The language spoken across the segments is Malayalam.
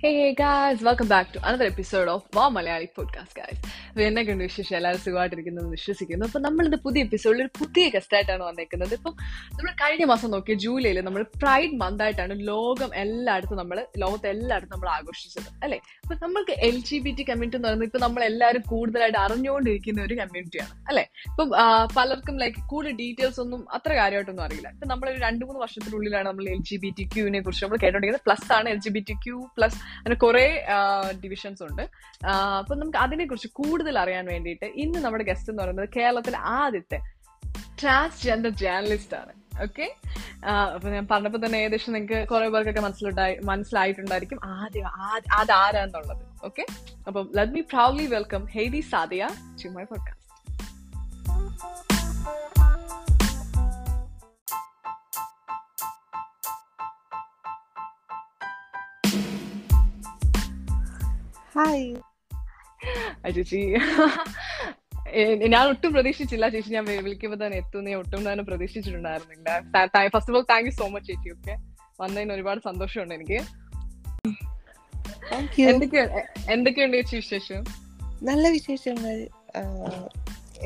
Hey guys, welcome back to another episode of Wow Malayali Podcast, guys. അപ്പോൾ എന്നെ കണ്ട് വിശേഷം എല്ലാവരും സുഖമായിട്ടിരിക്കുന്നത് വിശ്വസിക്കുന്നു. അപ്പൊ നമ്മളിത് പുതിയ എപ്പിസോഡിൽ ഒരു പുതിയ ഗസ്റ്റ് ആയിട്ടാണ് വന്നേക്കുന്നത്. ഇപ്പം നമ്മൾ കഴിഞ്ഞ മാസം നോക്കിയ ജൂലൈയിൽ നമ്മൾ പ്രൈഡ് മന്ത് ആയിട്ടാണ് ലോകം എല്ലായിടത്തും നമ്മൾ ലോകത്തെ എല്ലായിടത്തും നമ്മൾ ആഘോഷിച്ചത് അല്ലെ? അപ്പൊ നമ്മൾക്ക് L G B T community എന്ന് പറയുന്നത് ഇപ്പൊ നമ്മൾ എല്ലാവരും കൂടുതലായിട്ട് അറിഞ്ഞുകൊണ്ടിരിക്കുന്ന ഒരു കമ്മ്യൂണിറ്റിയാണ് അല്ലെ? ഇപ്പം പലർക്കും ലൈക്ക് കൂടുതൽ ഡീറ്റെയിൽസ് ഒന്നും അത്ര കാര്യമായിട്ടൊന്നും അറിയില്ല. ഇപ്പൊ നമ്മൾ ഒരു രണ്ട് മൂന്ന് വർഷത്തിനുള്ളിലാണ് നമ്മൾ എൽ ജി ബി ടി ക്യൂവിനെ കുറിച്ച് നമ്മൾ കേട്ടോണ്ടിരിക്കുന്നത്. പ്ലസ് ആണ് L G B T Q plus അങ്ങനെ കുറെ ഡിവിഷൻസ് ഉണ്ട്. അപ്പൊ നമുക്ക് അതിനെ കുറിച്ച് കൂടുതൽ അറിയാൻ വേണ്ടിയിട്ട് ഇന്ന് നമ്മുടെ ഗസ്റ്റ് എന്ന് പറയുന്നത് കേരളത്തിലെ ആദ്യത്തെ ട്രാൻസ്ജെൻഡർ ജേർണലിസ്റ്റ് ആണ്. ഓക്കെ അപ്പൊ ഞാൻ പറഞ്ഞപ്പോ തന്നെ ഏകദേശം നിങ്ങൾക്ക് കുറെ പേർക്കൊക്കെ മനസ്സിലുണ്ടായി മനസ്സിലായിട്ടുണ്ടായിരിക്കും ആദ്യം അതാരാന്നുള്ളത് ഓക്കെ അപ്പം let me proudly welcome Heidi Saadiya to my podcast ചേച്ചി. ഞാൻ ഒട്ടും പ്രതീക്ഷിച്ചില്ല ചേച്ചി. ഞാൻ വിളിക്കുമ്പോൾ വിളിക്കുമ്പോ തന്നെ എത്തുന്ന ഒട്ടും തന്നെ പ്രതീക്ഷിച്ചിട്ടുണ്ടായിരുന്നില്ല. First of all thank you so much ചേച്ചി. ഓക്കെ വന്നതിന് ഒരുപാട് സന്തോഷമുണ്ട് എനിക്ക്. എന്തൊക്കെയുണ്ട് ചേച്ചി വിശേഷം? നല്ല വിശേഷങ്ങൾ.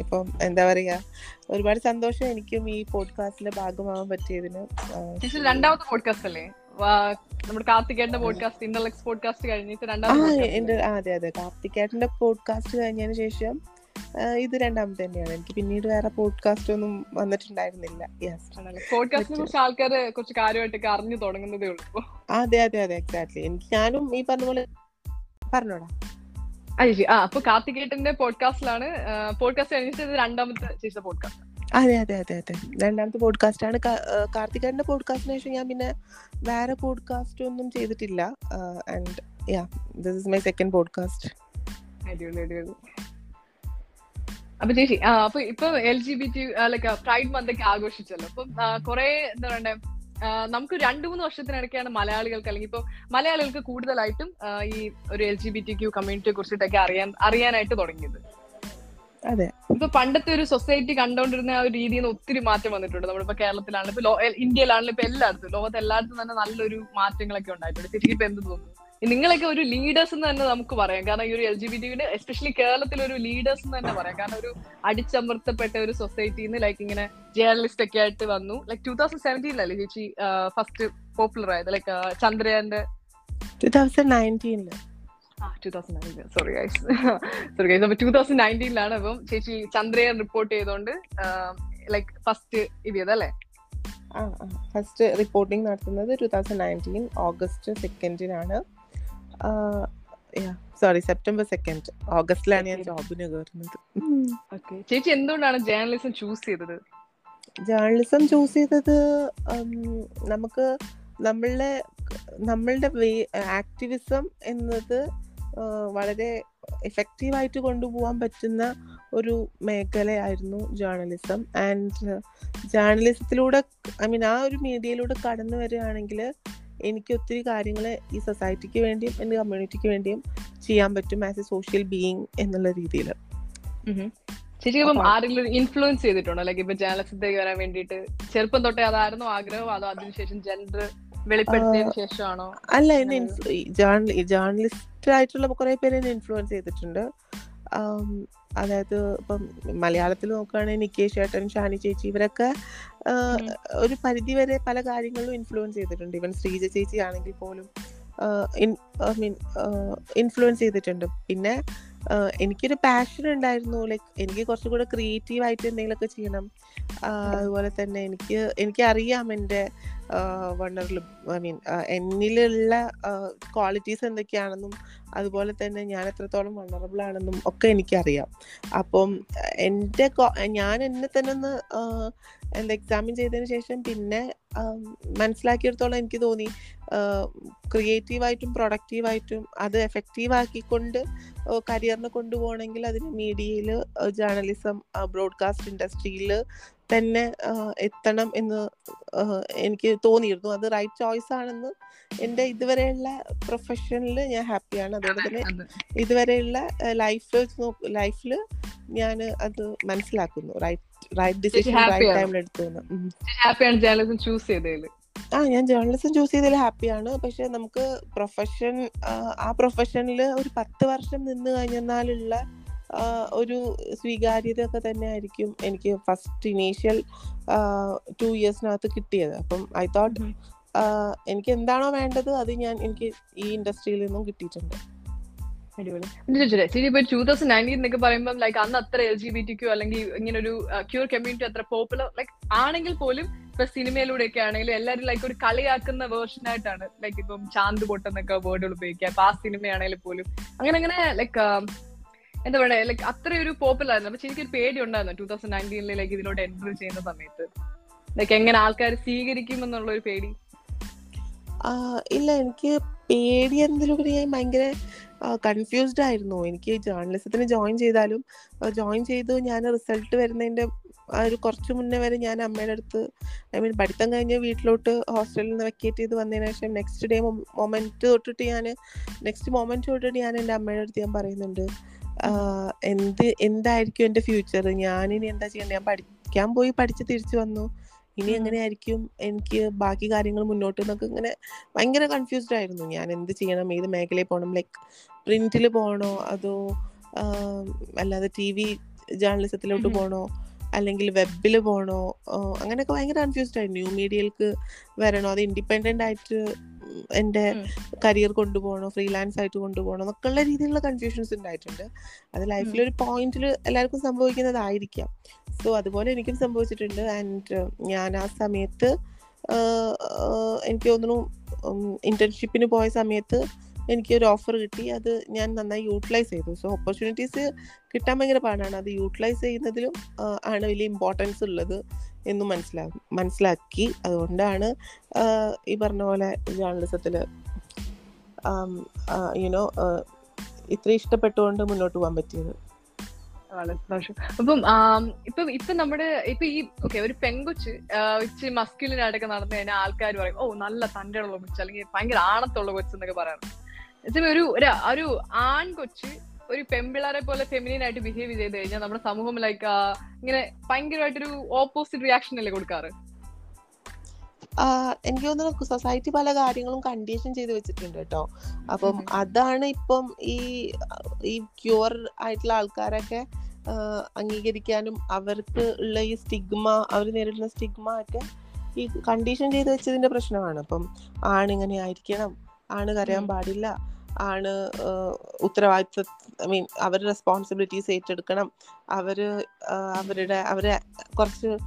ഇപ്പം എന്താ പറയാ ഒരുപാട് സന്തോഷം എനിക്കും ഈ പോഡ്കാസ്റ്റിന്റെ ഭാഗമാവാൻ പറ്റിയതിന്. രണ്ടാമത്തെ പോഡ്കാസ്റ്റ് അല്ലേ? നമ്മുടെ കാർത്തികേട്ടന്റെ പോഡ്കാസ്റ്റ് ഇന്റർലെക്സ് പോഡ്കാസ്റ്റ് കഴിഞ്ഞിട്ട് രണ്ടാമത്തെ അതെ അതെ. കാർത്തികേട്ടന്റെ പോഡ്കാസ്റ്റ് കഴിഞ്ഞതിന് ശേഷം ഇത് രണ്ടാമത്തെ തന്നെയാണ്. എനിക്ക് പിന്നീട് വേറെ പോഡ്കാസ്റ്റ് ഒന്നും വന്നിട്ടുണ്ടായിരുന്നില്ല. പോഡ്കാസ്റ്റിനെ കുറിച്ച് ആൾക്കാർ കുറച്ച് കാര്യമായിട്ടൊക്കെ അറിഞ്ഞു തുടങ്ങുന്നതേ ഉള്ളൂ അതെ അതെ അതെ എക്സാക്ട്ലി എനിക്ക് ഞാനും ഈ പറഞ്ഞ പോലെ പറഞ്ഞോടാ. അയ്യോ ആ അപ്പൊ കാർത്തികേട്ടന്റെ പോഡ്കാസ്റ്റിലാണ് പോഡ്കാസ്റ്റ് കഴിഞ്ഞിട്ട് ഇത് രണ്ടാമത്തെ ചെയ്ത പോഡ്കാസ്റ്റ് അതെ അതെ അതെ അതെ. രണ്ടാമത്തെ പോഡ്കാസ്റ്റ് ആണ്. കാർത്തികേട്ടന്റെ പോഡ്കാസ്റ്റിന് ശേഷം ഞാൻ പിന്നെ വേറെ പോഡ്കാസ്റ്റ് ഒന്നും ചെയ്തിട്ടില്ല. And yeah this is my second podcast അപ്പൊ ചേച്ചി അപ്പൊ ഇപ്പൊ L G B T like pride month ഒക്കെ ആഘോഷിച്ചല്ലോ. അപ്പം കുറെ എന്താ പറയണ്ടേ നമുക്ക് രണ്ടു മൂന്ന് വർഷത്തിനിടയ്ക്കാണ് മലയാളികൾക്ക് അല്ലെങ്കിൽ ഇപ്പൊ മലയാളികൾക്ക് കൂടുതലായിട്ടും ഈ ഒരു L G B T Q കമ്മ്യൂണിറ്റിയെ കുറിച്ചിട്ടൊക്കെ അറിയാൻ അറിയാനായിട്ട് തുടങ്ങിയത്. അതെ. ഇപ്പൊ പണ്ടത്തെ ഒരു സൊസൈറ്റി കണ്ടോണ്ടിരുന്ന ആ ഒരു രീതിയിൽ നിന്ന് ഒത്തിരി മാറ്റം വന്നിട്ടുണ്ട്. നമ്മളിപ്പോ കേരളത്തിലാണെങ്കിലും ഇപ്പൊ ഇന്ത്യയിലാണെങ്കിലും ഇപ്പൊ എല്ലായിടത്തും. ലോകത്ത് എല്ലായിടത്തും തന്നെ നല്ലൊരു മാറ്റങ്ങളൊക്കെ ഉണ്ടായിട്ടുണ്ട്. ശരിക്കും ഇപ്പൊ എന്ത് തോന്നുന്നു? നിങ്ങളൊക്കെ ഒരു ലീഡേഴ്സ് എന്ന് തന്നെ നമുക്ക് പറയാം. കാരണം ഈ ഒരു എൽ ജി ബി ടിയുടെ എസ്പെഷ്യലി കേരളത്തിൽ ഒരു ലീഡേഴ്സ് എന്ന് തന്നെ പറയാം. കാരണം ഒരു അടിച്ചമർത്തപ്പെട്ട ഒരു സൊസൈറ്റിയിൽ നിന്ന് ലൈക്ക് ഇങ്ങനെ ജേർണലിസ്റ്റ് ഒക്കെ ആയിട്ട് വന്നു. ലൈക്ക് ടൂ തൗസൻഡ് സെവന്റീനിലല്ലേ ചേച്ചി ഫസ്റ്റ് പോപ്പുലർ ആയത്? ലൈക്ക് ചന്ദ്രയാന്റെ two thousand നയന്റീനിൽ two thousand nineteen sorry guys sorry guys അപ്പൊ ടൂ തൗസൻഡ് നയന്റീനിലാണ് അപ്പം ചേച്ചി ചന്ദ്രയാൻ റിപ്പോർട്ട് ചെയ്തോണ്ട് ലൈക്ക് ഫസ്റ്റ് ഇത് ചെയ്തല്ലേ ഫസ്റ്റ് റിപ്പോർട്ടിംഗ് നടത്തുന്നത് ടൂ തൗസൻഡ് നയന്റീൻ ഓഗസ്റ്റ് സെക്കൻഡിനാണ് സോറി സെപ്റ്റംബർ സെക്കൻഡ് ഓഗസ്റ്റിലാണ് ഞാൻ ജോബിന് കയറുന്നത്. ചേച്ചി എന്തുകൊണ്ടാണ് ജേർണലിസം ചൂസ് ചെയ്തത്? ജേർണലിസം ചൂസ് ചെയ്തത് നമുക്ക് നമ്മളുടെ നമ്മളുടെ വേ ആക്ടിവിസം എന്നത് വളരെ എഫക്റ്റീവായിട്ട് കൊണ്ടുപോകാൻ പറ്റുന്ന ഒരു മേഖലയായിരുന്നു ജേർണലിസം ആൻഡ് ജേർണലിസത്തിലൂടെ ഐ മീൻ ആ ഒരു മീഡിയയിലൂടെ കടന്നു വരികയാണെങ്കിൽ എനിക്ക് ഒത്തിരി കാര്യങ്ങൾ ഈ സൊസൈറ്റിക്ക് വേണ്ടിയും എന്റെ കമ്മ്യൂണിറ്റിക്ക് വേണ്ടിയും ചെയ്യാൻ പറ്റും ആസ് എ സോഷ്യൽ ബീയിങ് എന്നുള്ള രീതിയിൽ ആരെങ്കിലും ഇൻഫ്ലുവൻസ് ചെയ്തിട്ടുണ്ടോ? ലൈക്ക് ഇപ്പൊ വരാൻ വേണ്ടിയിട്ട് ചെറുപ്പം തൊട്ടേ അതായിരുന്നു ആഗ്രഹം അതോ അതിനുശേഷം ജെൻഡർ അല്ല എന്നെ ജേർണലിസ്റ്റ് ആയിട്ടുള്ള കുറെ പേര് എന്നെ ഇൻഫ്ലുവൻസ് ചെയ്തിട്ടുണ്ട്. അതായത് ഇപ്പം മലയാളത്തിൽ നോക്കുകയാണെങ്കിൽ നിക്കേഷ് ചേട്ടൻ ഷാനി ചേച്ചി ഇവരൊക്കെ ഒരു പരിധി വരെ പല കാര്യങ്ങളിലും ഇൻഫ്ലുവൻസ് ചെയ്തിട്ടുണ്ട്. ഇവൻ ശ്രീജ ചേച്ചി ആണെങ്കിൽ പോലും ഐ മീൻ ഇൻഫ്ലുവൻസ് ചെയ്തിട്ടുണ്ട്. പിന്നെ എനിക്കൊരു പാഷൻ ഉണ്ടായിരുന്നു. ലൈക്ക് എനിക്ക് കുറച്ചും കൂടെ ക്രിയേറ്റീവ് ആയിട്ട് എന്തെങ്കിലുമൊക്കെ ചെയ്യണം. അതുപോലെ തന്നെ എനിക്ക് എനിക്കറിയാം എന്റെ വണ്ടർലു ഐ മീൻ എന്നിലുള്ള ക്വാളിറ്റീസ് എന്തൊക്കെയാണെന്നും അതുപോലെ തന്നെ ഞാൻ എത്രത്തോളം വണറബിൾ ആണെന്നും ഒക്കെ എനിക്കറിയാം. അപ്പം എന്റെ ഞാൻ എന്നെ തന്നെ ഒന്ന് എന്താ എക്സാമിൻ ചെയ്തതിന് ശേഷം പിന്നെ മനസ്സിലാക്കിയെടുത്തോളം എനിക്ക് തോന്നി. ക്രിയേറ്റീവായിട്ടും പ്രൊഡക്റ്റീവായിട്ടും അത് എഫക്റ്റീവ് ആക്കിക്കൊണ്ട് കരിയറിനെ കൊണ്ടുപോകണമെങ്കിൽ അതിന് മീഡിയയിൽ ജേർണലിസം ബ്രോഡ്കാസ്റ്റ് ഇൻഡസ്ട്രിയിൽ തന്നെ എത്തണം എന്ന് എനിക്ക് തോന്നിയിരുന്നു. അത് റൈറ്റ് ചോയ്സ് ആണെന്ന് എന്റെ ഇതുവരെയുള്ള പ്രൊഫഷനിൽ ഞാൻ ഹാപ്പിയാണ് അതുകൊണ്ട് തന്നെ ഇതുവരെയുള്ള ലൈഫ് ലൈഫിൽ ഞാൻ അത് മനസ്സിലാക്കുന്നു. റൈറ്റ് റൈറ്റ് ഡിസിഷൻ റൈറ്റ് ടൈമിൽ എടുത്തു എന്ന്. ഉം. ഹാപ്പിയാണ് ജേർണലിസം ചൂസ് ചെയ്തതിൽ ആ ഞാൻ ജേർണലിസം ചൂസ് ചെയ്തതിൽ ഹാപ്പിയാണ് പക്ഷെ നമുക്ക് പ്രൊഫഷൻ ആ പ്രൊഫഷനിൽ ഒരു പത്ത് വർഷം നിന്ന് കഴിഞ്ഞാലുള്ള ഒരു സ്വീകാര്യത ഒക്കെ തന്നെ ആയിരിക്കും എനിക്ക് ഫസ്റ്റ് ഇനീഷ്യൽ ടു ഇയേഴ്സിനകത്ത് കിട്ടിയത്. അപ്പം ഐ തോട്ട് എനിക്ക് എന്താണോ വേണ്ടത് അത് ഞാൻ എനിക്ക് ഈ ഇൻഡസ്ട്രിയിൽ നിന്നും കിട്ടിയിട്ടുണ്ട്. അടിപൊളി. ചോദിച്ചേ ഇപ്പൊ ടൂ പറയുമ്പോൾ ലൈക്ക് അന്ന് അത്ര എൽ ജി ബി ടിക്കോ അല്ലെങ്കിൽ ഇങ്ങനെ ഒരു ക്യൂർ കമ്മ്യൂണിറ്റി അത്ര പോപ്പുലർ ലൈക്ക് ആണെങ്കിൽ പോലും ഇപ്പൊ സിനിമയിലൂടെ ഒക്കെ ആണെങ്കിലും എല്ലാരും ലൈക്ക് ഒരു കളിയാക്കുന്ന വേർഷൻ ആയിട്ടാണ് ലൈക്ക് ഇപ്പം ചാന്ത് പൊട്ടെന്നൊക്കെ വേർഡുകൾ ഉപയോഗിക്കുക. അപ്പൊ ആ സിനിമയാണെങ്കിൽ പോലും. അങ്ങനെ അങ്ങനെ ലൈക്ക് എന്താ പറയുക ലൈക്ക് അത്രയൊരു പോപ്പുലർ ആയിരുന്നു. പക്ഷെ എനിക്കൊരു പേടി ഉണ്ടായിരുന്നു ടൂ തൗസൻഡ് നയന്റീനിൽ ലൈക്ക് ഇതിലോട്ട് എൻട്രി ചെയ്യുന്ന സമയത്ത്. ലൈക്ക് എങ്ങനെ ആൾക്കാർ സ്വീകരിക്കും എന്നുള്ള ഒരു പേടി ഇല്ല എനിക്ക് പേടി എന്നതിലുപരി ഭയങ്കര കൺഫ്യൂസ്ഡ് ആയിരുന്നു. എനിക്ക് ജേർണലിസത്തിന് ജോയിൻ ചെയ്താലും ജോയിൻ ചെയ്തു ഞാൻ റിസൾട്ട് വരുന്നതിന്റെ ഒരു കുറച്ച് മുന്നേ വരെ ഞാൻ അമ്മയുടെ അടുത്ത് ഐ മീൻ പഠിത്തം കഴിഞ്ഞ് വീട്ടിലോട്ട് ഹോസ്റ്റലിൽ നിന്ന് വെക്കേറ്റ് ചെയ്ത് വന്നതിന് ശേഷം നെക്സ്റ്റ് ഡേ മൊമെന്റ് തൊട്ടിട്ട് ഞാൻ നെക്സ്റ്റ് മൊമെന്റ് തൊട്ടിട്ട് ഞാൻ എന്റെ അമ്മയുടെ അടുത്ത് ഞാൻ പറയുന്നുണ്ട് എന്ത് എന്തായിരിക്കും എന്റെ ഫ്യൂച്ചർ ഞാനിനി എന്താ ചെയ്യേണ്ടത്? ഞാൻ പഠിക്കാൻ പോയി പഠിച്ച് തിരിച്ചു വന്നു. ഇനി. എങ്ങനെയായിരിക്കും എനിക്ക് ബാക്കി കാര്യങ്ങൾ മുന്നോട്ട് എന്നൊക്കെ ഇങ്ങനെ ഭയങ്കര കൺഫ്യൂസ്ഡ് ആയിരുന്നു. ഞാൻ എന്ത് ചെയ്യണം? ഏത് മേഖലയിൽ പോകണം ലൈക് പ്രിന്റിൽ പോകണോ അതോ അല്ലാതെ ടി വി ജേർണലിസത്തിലോട്ട്. പോകണോ അല്ലെങ്കിൽ വെബിൽ പോകണോ അങ്ങനെയൊക്കെ ഭയങ്കര കൺഫ്യൂസ്ഡ് ആയി ന്യൂ മീഡിയയിലേക്ക് വരണോ? അത് ഇൻഡിപെൻഡന്റ് ആയിട്ട് എന്റെ കരിയർ കൊണ്ടുപോകണോ ഫ്രീലാൻസ് ആയിട്ട് കൊണ്ടുപോകണോ എന്നൊക്കെയുള്ള രീതിയിലുള്ള കൺഫ്യൂഷൻസ് ഉണ്ടായിട്ടുണ്ട്. അത് ലൈഫിൽ ഒരു പോയിന്റിൽ എല്ലാവർക്കും സംഭവിക്കുന്നതായിരിക്കാം. സോ അതുപോലെ എനിക്കും സംഭവിച്ചിട്ടുണ്ട്. ആൻഡ് ഞാൻ ആ സമയത്ത് എനിക്ക് തോന്നുന്നു ഇന്റേൺഷിപ്പിന് പോയ സമയത്ത് എനിക്ക് ഒരു ഓഫർ കിട്ടി. അത് ഞാൻ നന്നായി യൂട്ടിലൈസ് ചെയ്തു. സോ ഓപ്പർച്യൂണിറ്റീസ് കിട്ടാൻ ഭയങ്കര പാടാണ്. അത് യൂട്ടിലൈസ് ചെയ്യുന്നതിലും ആണ് വലിയ ഇമ്പോർട്ടൻസ് ഉള്ളത് എന്ന് മനസ്സിലാകും മനസ്സിലാക്കി. അതുകൊണ്ടാണ് ഈ പറഞ്ഞ പോലെ ജേർണലിസത്തിൽ യുനോ ഇത്ര ഇഷ്ടപ്പെട്ടുകൊണ്ട് മുന്നോട്ട് പോകാൻ പറ്റിയത്. അപ്പം ഇപ്പൊ ഇപ്പൊ നമ്മുടെ ഇപ്പൊ ഈ ഓക്കെ ഒരു പെങ്കൊച്ച് ഇച്ചി മസ്കിലിനായിട്ടൊക്കെ നടന്നു കഴിഞ്ഞാൽ ആൾക്കാർ പറയും ഓ നല്ല തന്റെ ഉള്ള കൊച്ച് അല്ലെങ്കിൽ ഭയങ്കര ആണത്തുള്ള കൊച്ച് എന്നൊക്കെ പറയാറ് എന്നുവെച്ചാ ഒരു ഒരു ആൺ കൊച്ച് ഒരു പെമ്പിളാരെ പോലെ ഫെമിനിൻ ആയിട്ട് ബിഹേവ് ചെയ്ത് കഴിഞ്ഞാൽ നമ്മുടെ സമൂഹം ലൈക്ക് ഇങ്ങനെ ഭയങ്കരമായിട്ടൊരു ഓപ്പോസിറ്റ് റിയാക്ഷൻ അല്ലേ കൊടുക്കാറ്? എനിക്ക് തോന്നുന്നു സൊസൈറ്റി പല കാര്യങ്ങളും കണ്ടീഷൻ ചെയ്ത് വെച്ചിട്ടുണ്ട് കേട്ടോ. അപ്പം അതാണ് ഇപ്പം ഈ ഈ ക്യൂർ ആയിട്ടുള്ള ആൾക്കാരൊക്കെ അംഗീകരിക്കാനും അവർക്ക് ഉള്ള ഈ സ്റ്റിഗ്മ അവർ നേരിടുന്ന സ്റ്റിഗ്മ ഒക്കെ ഈ കണ്ടീഷൻ ചെയ്ത് വെച്ചതിന്റെ പ്രശ്നമാണ്. അപ്പം ആണിങ്ങനെ ആയിരിക്കണം ആണ് കരയാൻ പാടില്ല. ആണ് ഉത്തരവാദിത്വ ഐ മീൻ അവർ റെസ്പോൺസിബിലിറ്റീസ് ഏറ്റെടുക്കണം. അവർ അവരുടെ അവരെ കുറച്ച്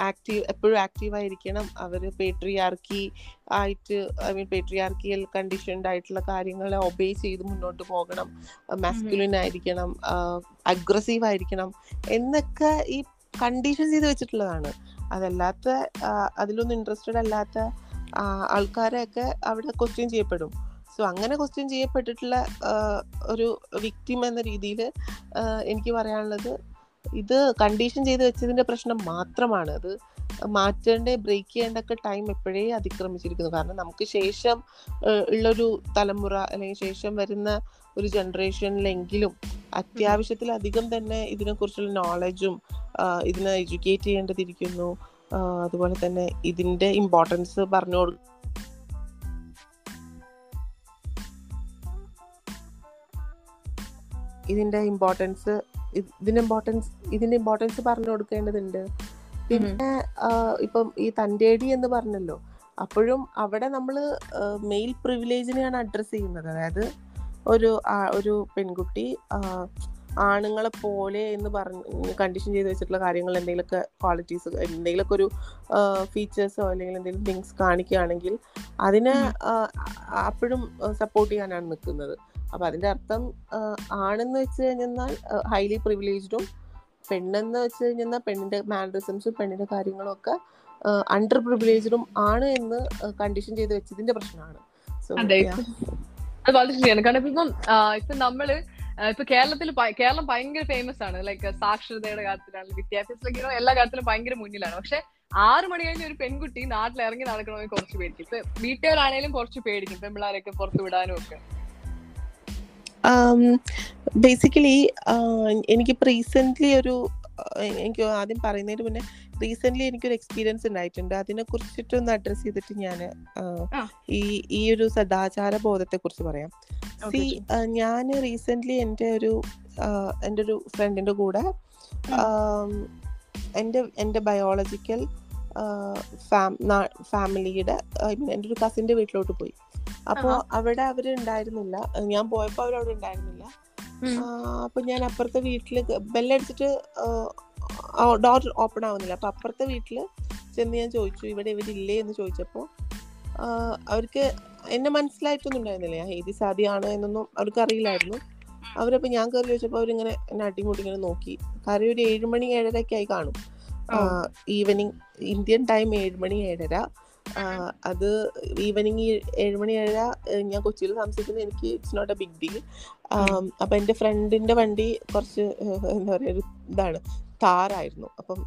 ആക്റ്റീവ് എപ്പോഴും ആക്റ്റീവായിരിക്കണം അവർ പേട്രിയാർക്കി ആയിട്ട് ഐ മീൻ പേട്രിയാർക്കിയൽ കണ്ടീഷൻഡ് ആയിട്ടുള്ള കാര്യങ്ങളെ ഒബേ ചെയ്ത് മുന്നോട്ട് പോകണം. മാസ്കുലിൻ ആയിരിക്കണം. അഗ്രസീവ് ആയിരിക്കണം. എന്നൊക്കെ ഈ കണ്ടീഷൻ ചെയ്ത് വെച്ചിട്ടുള്ളതാണ്. അതല്ലാത്ത അതിലൊന്നും ഇൻട്രസ്റ്റഡ് അല്ലാത്ത ആൾക്കാരെയൊക്കെ അവിടെ ക്വസ്റ്റ്യൻ ചെയ്യപ്പെടും. സോ അങ്ങനെ ക്വസ്റ്റ്യൻ ചെയ്യപ്പെട്ടിട്ടുള്ള ഒരു വിക്ടിം എന്ന രീതിയിൽ എനിക്ക് പറയാനുള്ളത് ഇത് കണ്ടീഷൻ ചെയ്ത് വെച്ചതിന്റെ പ്രശ്നം മാത്രമാണ്. അത് മാറ്റേണ്ട ബ്രേക്ക് ചെയ്യേണ്ടൊക്കെ ടൈം എപ്പോഴേ അതിക്രമിച്ചിരിക്കുന്നു. കാരണം നമുക്ക് ശേഷം ഉള്ളൊരു തലമുറ അല്ലെങ്കിൽ ശേഷം വരുന്ന ഒരു ജനറേഷനിലെങ്കിലും അത്യാവശ്യത്തിലധികം തന്നെ ഇതിനെക്കുറിച്ചുള്ള നോളജും ഇതിനെ എഡ്യൂക്കേറ്റ് ചെയ്യേണ്ടതിരിക്കുന്നു. അതുപോലെ തന്നെ ഇതിന്റെ ഇമ്പോർട്ടൻസ് പറഞ്ഞു കൊടുക്കും ഇതിന്റെ ഇമ്പോർട്ടൻസ് ഇതിന്റെ ഇമ്പോർട്ടൻസ് ഇതിന്റെ ഇമ്പോർട്ടൻസ് പറഞ്ഞു കൊടുക്കേണ്ടതുണ്ട്. പിന്നെ ഇപ്പം ഈ തന്റേടി എന്ന് പറഞ്ഞല്ലോ അപ്പോഴും അവിടെ നമ്മൾ മെയിൽ പ്രിവിലേജിനെയാണ് അഡ്രസ്സ് ചെയ്യുന്നത്. അതായത് ഒരു ഒരു പെൺകുട്ടി ആണുങ്ങളെ പോലെ എന്ന് പറഞ്ഞ് കണ്ടീഷൻ ചെയ്ത് വെച്ചിട്ടുള്ള കാര്യങ്ങൾ എന്തെങ്കിലുമൊക്കെ ക്വാളിറ്റീസ് എന്തെങ്കിലുമൊക്കെ ഒരു ഫീച്ചേഴ്സോ അല്ലെങ്കിൽ എന്തെങ്കിലും തിങ്സ് കാണിക്കുകയാണെങ്കിൽ അതിനെ അപ്പോഴും സപ്പോർട്ട് ചെയ്യാനാണ് നിൽക്കുന്നത്. അപ്പൊ അതിന്റെ അർത്ഥം ആണെന്ന് വെച്ച് കഴിഞ്ഞാൽ ഹൈലി പ്രിവിലേജ്ഡും പെണ്ണെന്ന് വെച്ച് കഴിഞ്ഞാൽ പെണ്ണിന്റെ മാനറിസംസും പെണ്ണിന്റെ കാര്യങ്ങളും ഒക്കെ അണ്ടർ പ്രിവിലേജ്ഡും ആണ് എന്ന് കണ്ടീഷൻ ചെയ്ത് വെച്ചതിന്റെ പ്രശ്നമാണ്. സോ അതെ. അത് വളരെ ശരിയാണ്. കാരണം ഇപ്പം ഇപ്പൊ നമ്മൾ ഇപ്പൊ കേരളത്തിൽ കേരളം ഭയങ്കര ഫേമസ് ആണ്. ലൈക്ക് സാക്ഷരതയുടെ കാര്യത്തിലാണ് വിദ്യാഭ്യാസത്തിലൊക്കെ എല്ലാ കാര്യത്തിലും ഭയങ്കര മുന്നിലാണ്. പക്ഷെ ആറ് മണി കഴിഞ്ഞ ഒരു പെൺകുട്ടി നാട്ടിൽ ഇറങ്ങി നടക്കണമെങ്കിൽ കുറച്ച് പേടിക്കും. ഇപ്പൊ വീട്ടുകാരാണേലും കുറച്ച് പേടിക്കും. പെൺപിള്ളേരൊക്കെ പുറത്ത് വിടാനും ഒക്കെ. ബേസിക്കലി എനിക്കിപ്പോൾ റീസെന്റ്ലി ഒരു എനിക്ക് ആദ്യം പറയുന്നതിന് മുന്നേ റീസെന്റ് എനിക്കൊരു എക്സ്പീരിയൻസ് ഉണ്ടായിട്ടുണ്ട്. അതിനെ കുറിച്ചിട്ടൊന്ന് അഡ്രസ് ചെയ്തിട്ട് ഞാൻ ഈ ഈ ഒരു സദാചാര ബോധത്തെ കുറിച്ച് പറയാം സി ഞാൻ റീസെന്റ് എന്റെ ഒരു എന്റെ എന്റെ ഒരു ഫ്രണ്ടിന്റെ കൂടെ എന്റെ എന്റെ എന്റെ ബയോളജിക്കൽ ഫാമിലിയുടെ ഐ മീൻ എന്റെ ഒരു കസിന്റെ വീട്ടിലോട്ട് പോയി. അപ്പോൾ അവിടെ അവരുണ്ടായിരുന്നില്ല ഞാൻ പോയപ്പോൾ അവർ അവിടെ ഉണ്ടായിരുന്നില്ല. ഉം. അപ്പോൾ ഞാൻ അപ്പുറത്തെ വീട്ടിൽ ബെല്ലടിച്ചിട്ട് ഡോർ ഓപ്പൺ ആവുന്നില്ല. അപ്പൊ അപ്പുറത്തെ വീട്ടിൽ ചെന്ന് ഞാൻ ചോദിച്ചു ഇവിടെ ഇവരില്ലേ എന്ന് ചോദിച്ചപ്പോൾ അവർക്ക് എന്നെ മനസ്സിലായിട്ടൊന്നും ഉണ്ടായിരുന്നില്ല. ഞാൻ ഹേതി സാദിയാണ് എന്നൊന്നും അവർക്ക് അറിയില്ലായിരുന്നു. അവരപ്പോൾ ഞാൻ കയറി ചോദിച്ചപ്പോൾ അവരിങ്ങനെ എന്നെ അടിമുടി ഇങ്ങനെ നോക്കി. കാര്യം ഒരു ഏഴുമണി ഏഴരയൊക്കെ ആയി കാണും. ഈവനിങ് ഇന്ത്യൻ ടൈം ഏഴുമണി ഏഴര. അത് ഈവനിങ് ഏഴുമണി ഏഴര ഞാൻ കൊച്ചിയിൽ താമസിക്കുന്നത് എനിക്ക് it's not a big deal അപ്പൊ എന്റെ ഫ്രണ്ടിന്റെ വണ്ടി കുറച്ച് എന്താ പറയാ ഒരു ഇതാണ് താറായിരുന്നു. അപ്പം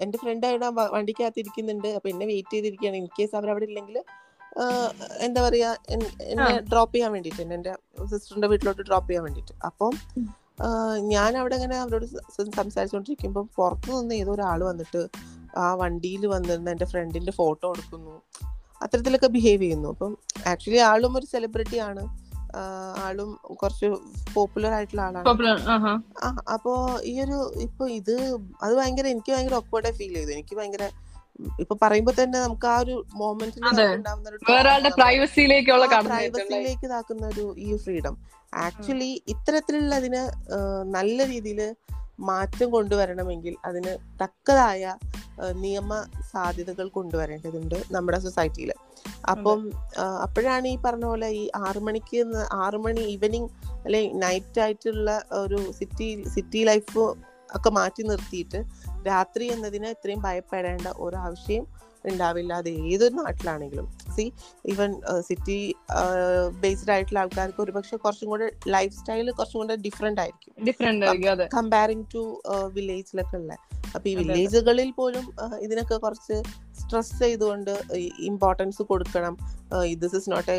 എന്റെ ഫ്രണ്ട് അവിടെ വണ്ടിക്കകത്ത് ഇരിക്കുന്നുണ്ട്. അപ്പൊ എന്നെ വെയിറ്റ് ചെയ്തിരിക്കുകയാണ്. ഇൻ കേസ് അവരവിടെ ഇല്ലെങ്കിൽ എന്താ പറയാ എന്നെ ഡ്രോപ്പ് ചെയ്യാൻ വേണ്ടിയിട്ട് എന്റെ സിസ്റ്ററിന്റെ വീട്ടിലോട്ട് ഡ്രോപ്പ് ചെയ്യാൻ വേണ്ടിട്ട് അപ്പം ഞാൻ അവിടെ ഇങ്ങനെ അവരോട് സംസാരിച്ചോണ്ടിരിക്കുമ്പോ സംസാരിച്ചുകൊണ്ടിരിക്കുമ്പോൾ പുറത്തു നിന്ന് ഏതോ ഒരാൾ വന്നിട്ട് ആ വണ്ടിയിൽ വന്നിരുന്ന എന്റെ ഫ്രണ്ടിന്റെ ഫോട്ടോ എടുക്കുന്നു. അത്തരത്തിലൊക്കെ ബിഹേവ് ചെയ്യുന്നു. അപ്പം ആക്ച്വലി ആളും ഒരു സെലിബ്രിറ്റി ആണ്. ആളും കുറച്ച് പോപ്പുലർ ആയിട്ടുള്ള ആളാണ്. ആ അപ്പോ ഈ ഒരു ഇപ്പൊ ഇത് അത് ഭയങ്കര എനിക്ക് ഭയങ്കര ഒക്വേർഡായി ഫീൽ ചെയ്തു. എനിക്ക് ഭയങ്കര ഇപ്പൊ പറയുമ്പോ തന്നെ നമുക്ക് ആ ഒരു മോമെന്റിൽ പ്രൈവസിയിലേക്ക് ഇതാക്കുന്ന ഒരു ഈ ഫ്രീഡം ആക്ച്വലി ഇത്തരത്തിലുള്ള അതിന് നല്ല രീതിയിൽ മാറ്റം കൊണ്ടുവരണമെങ്കിൽ അതിന് തക്കതായ നിയമ സാധ്യതകൾ കൊണ്ടുവരേണ്ടതുണ്ട് നമ്മുടെ സൊസൈറ്റിയിൽ. അപ്പം അപ്പോഴാണ് ഈ പറഞ്ഞ പോലെ ഈ ആറു മണിക്ക് ആറു മണി ഈവനിങ് അല്ലെ നൈറ്റ് ആയിട്ടുള്ള ഒരു സിറ്റി സിറ്റി ലൈഫ് ഒക്കെ മാറ്റി നിർത്തിയിട്ട് രാത്രി എന്നതിന് ഇത്രയും ഭയപ്പെടേണ്ട ഒരു ആവശ്യം ഉണ്ടാവില്ല. അത് ഏതൊരു നാട്ടിലാണെങ്കിലും. സി ഈവൻ സിറ്റി ബേസ്ഡ് ആയിട്ടുള്ള ആൾക്കാർക്ക് ഒരുപക്ഷെ കുറച്ചും കൂടെ ലൈഫ് സ്റ്റൈൽ കുറച്ചും കൂടെ ഡിഫറെന്റ് ആയിരിക്കും. ഡിഫറെന്റ് കമ്പയറിങ് ടു വില്ലേജിലൊക്കെ ഉള്ള. അപ്പൊ ഈ. വില്ലേജുകളിൽ പോലും ഇതിനൊക്കെ കുറച്ച് സ്ട്രെസ് ചെയ്തുകൊണ്ട് ഇമ്പോർട്ടൻസ് കൊടുക്കണം. ദിസ് ഇസ് നോട്ട് എ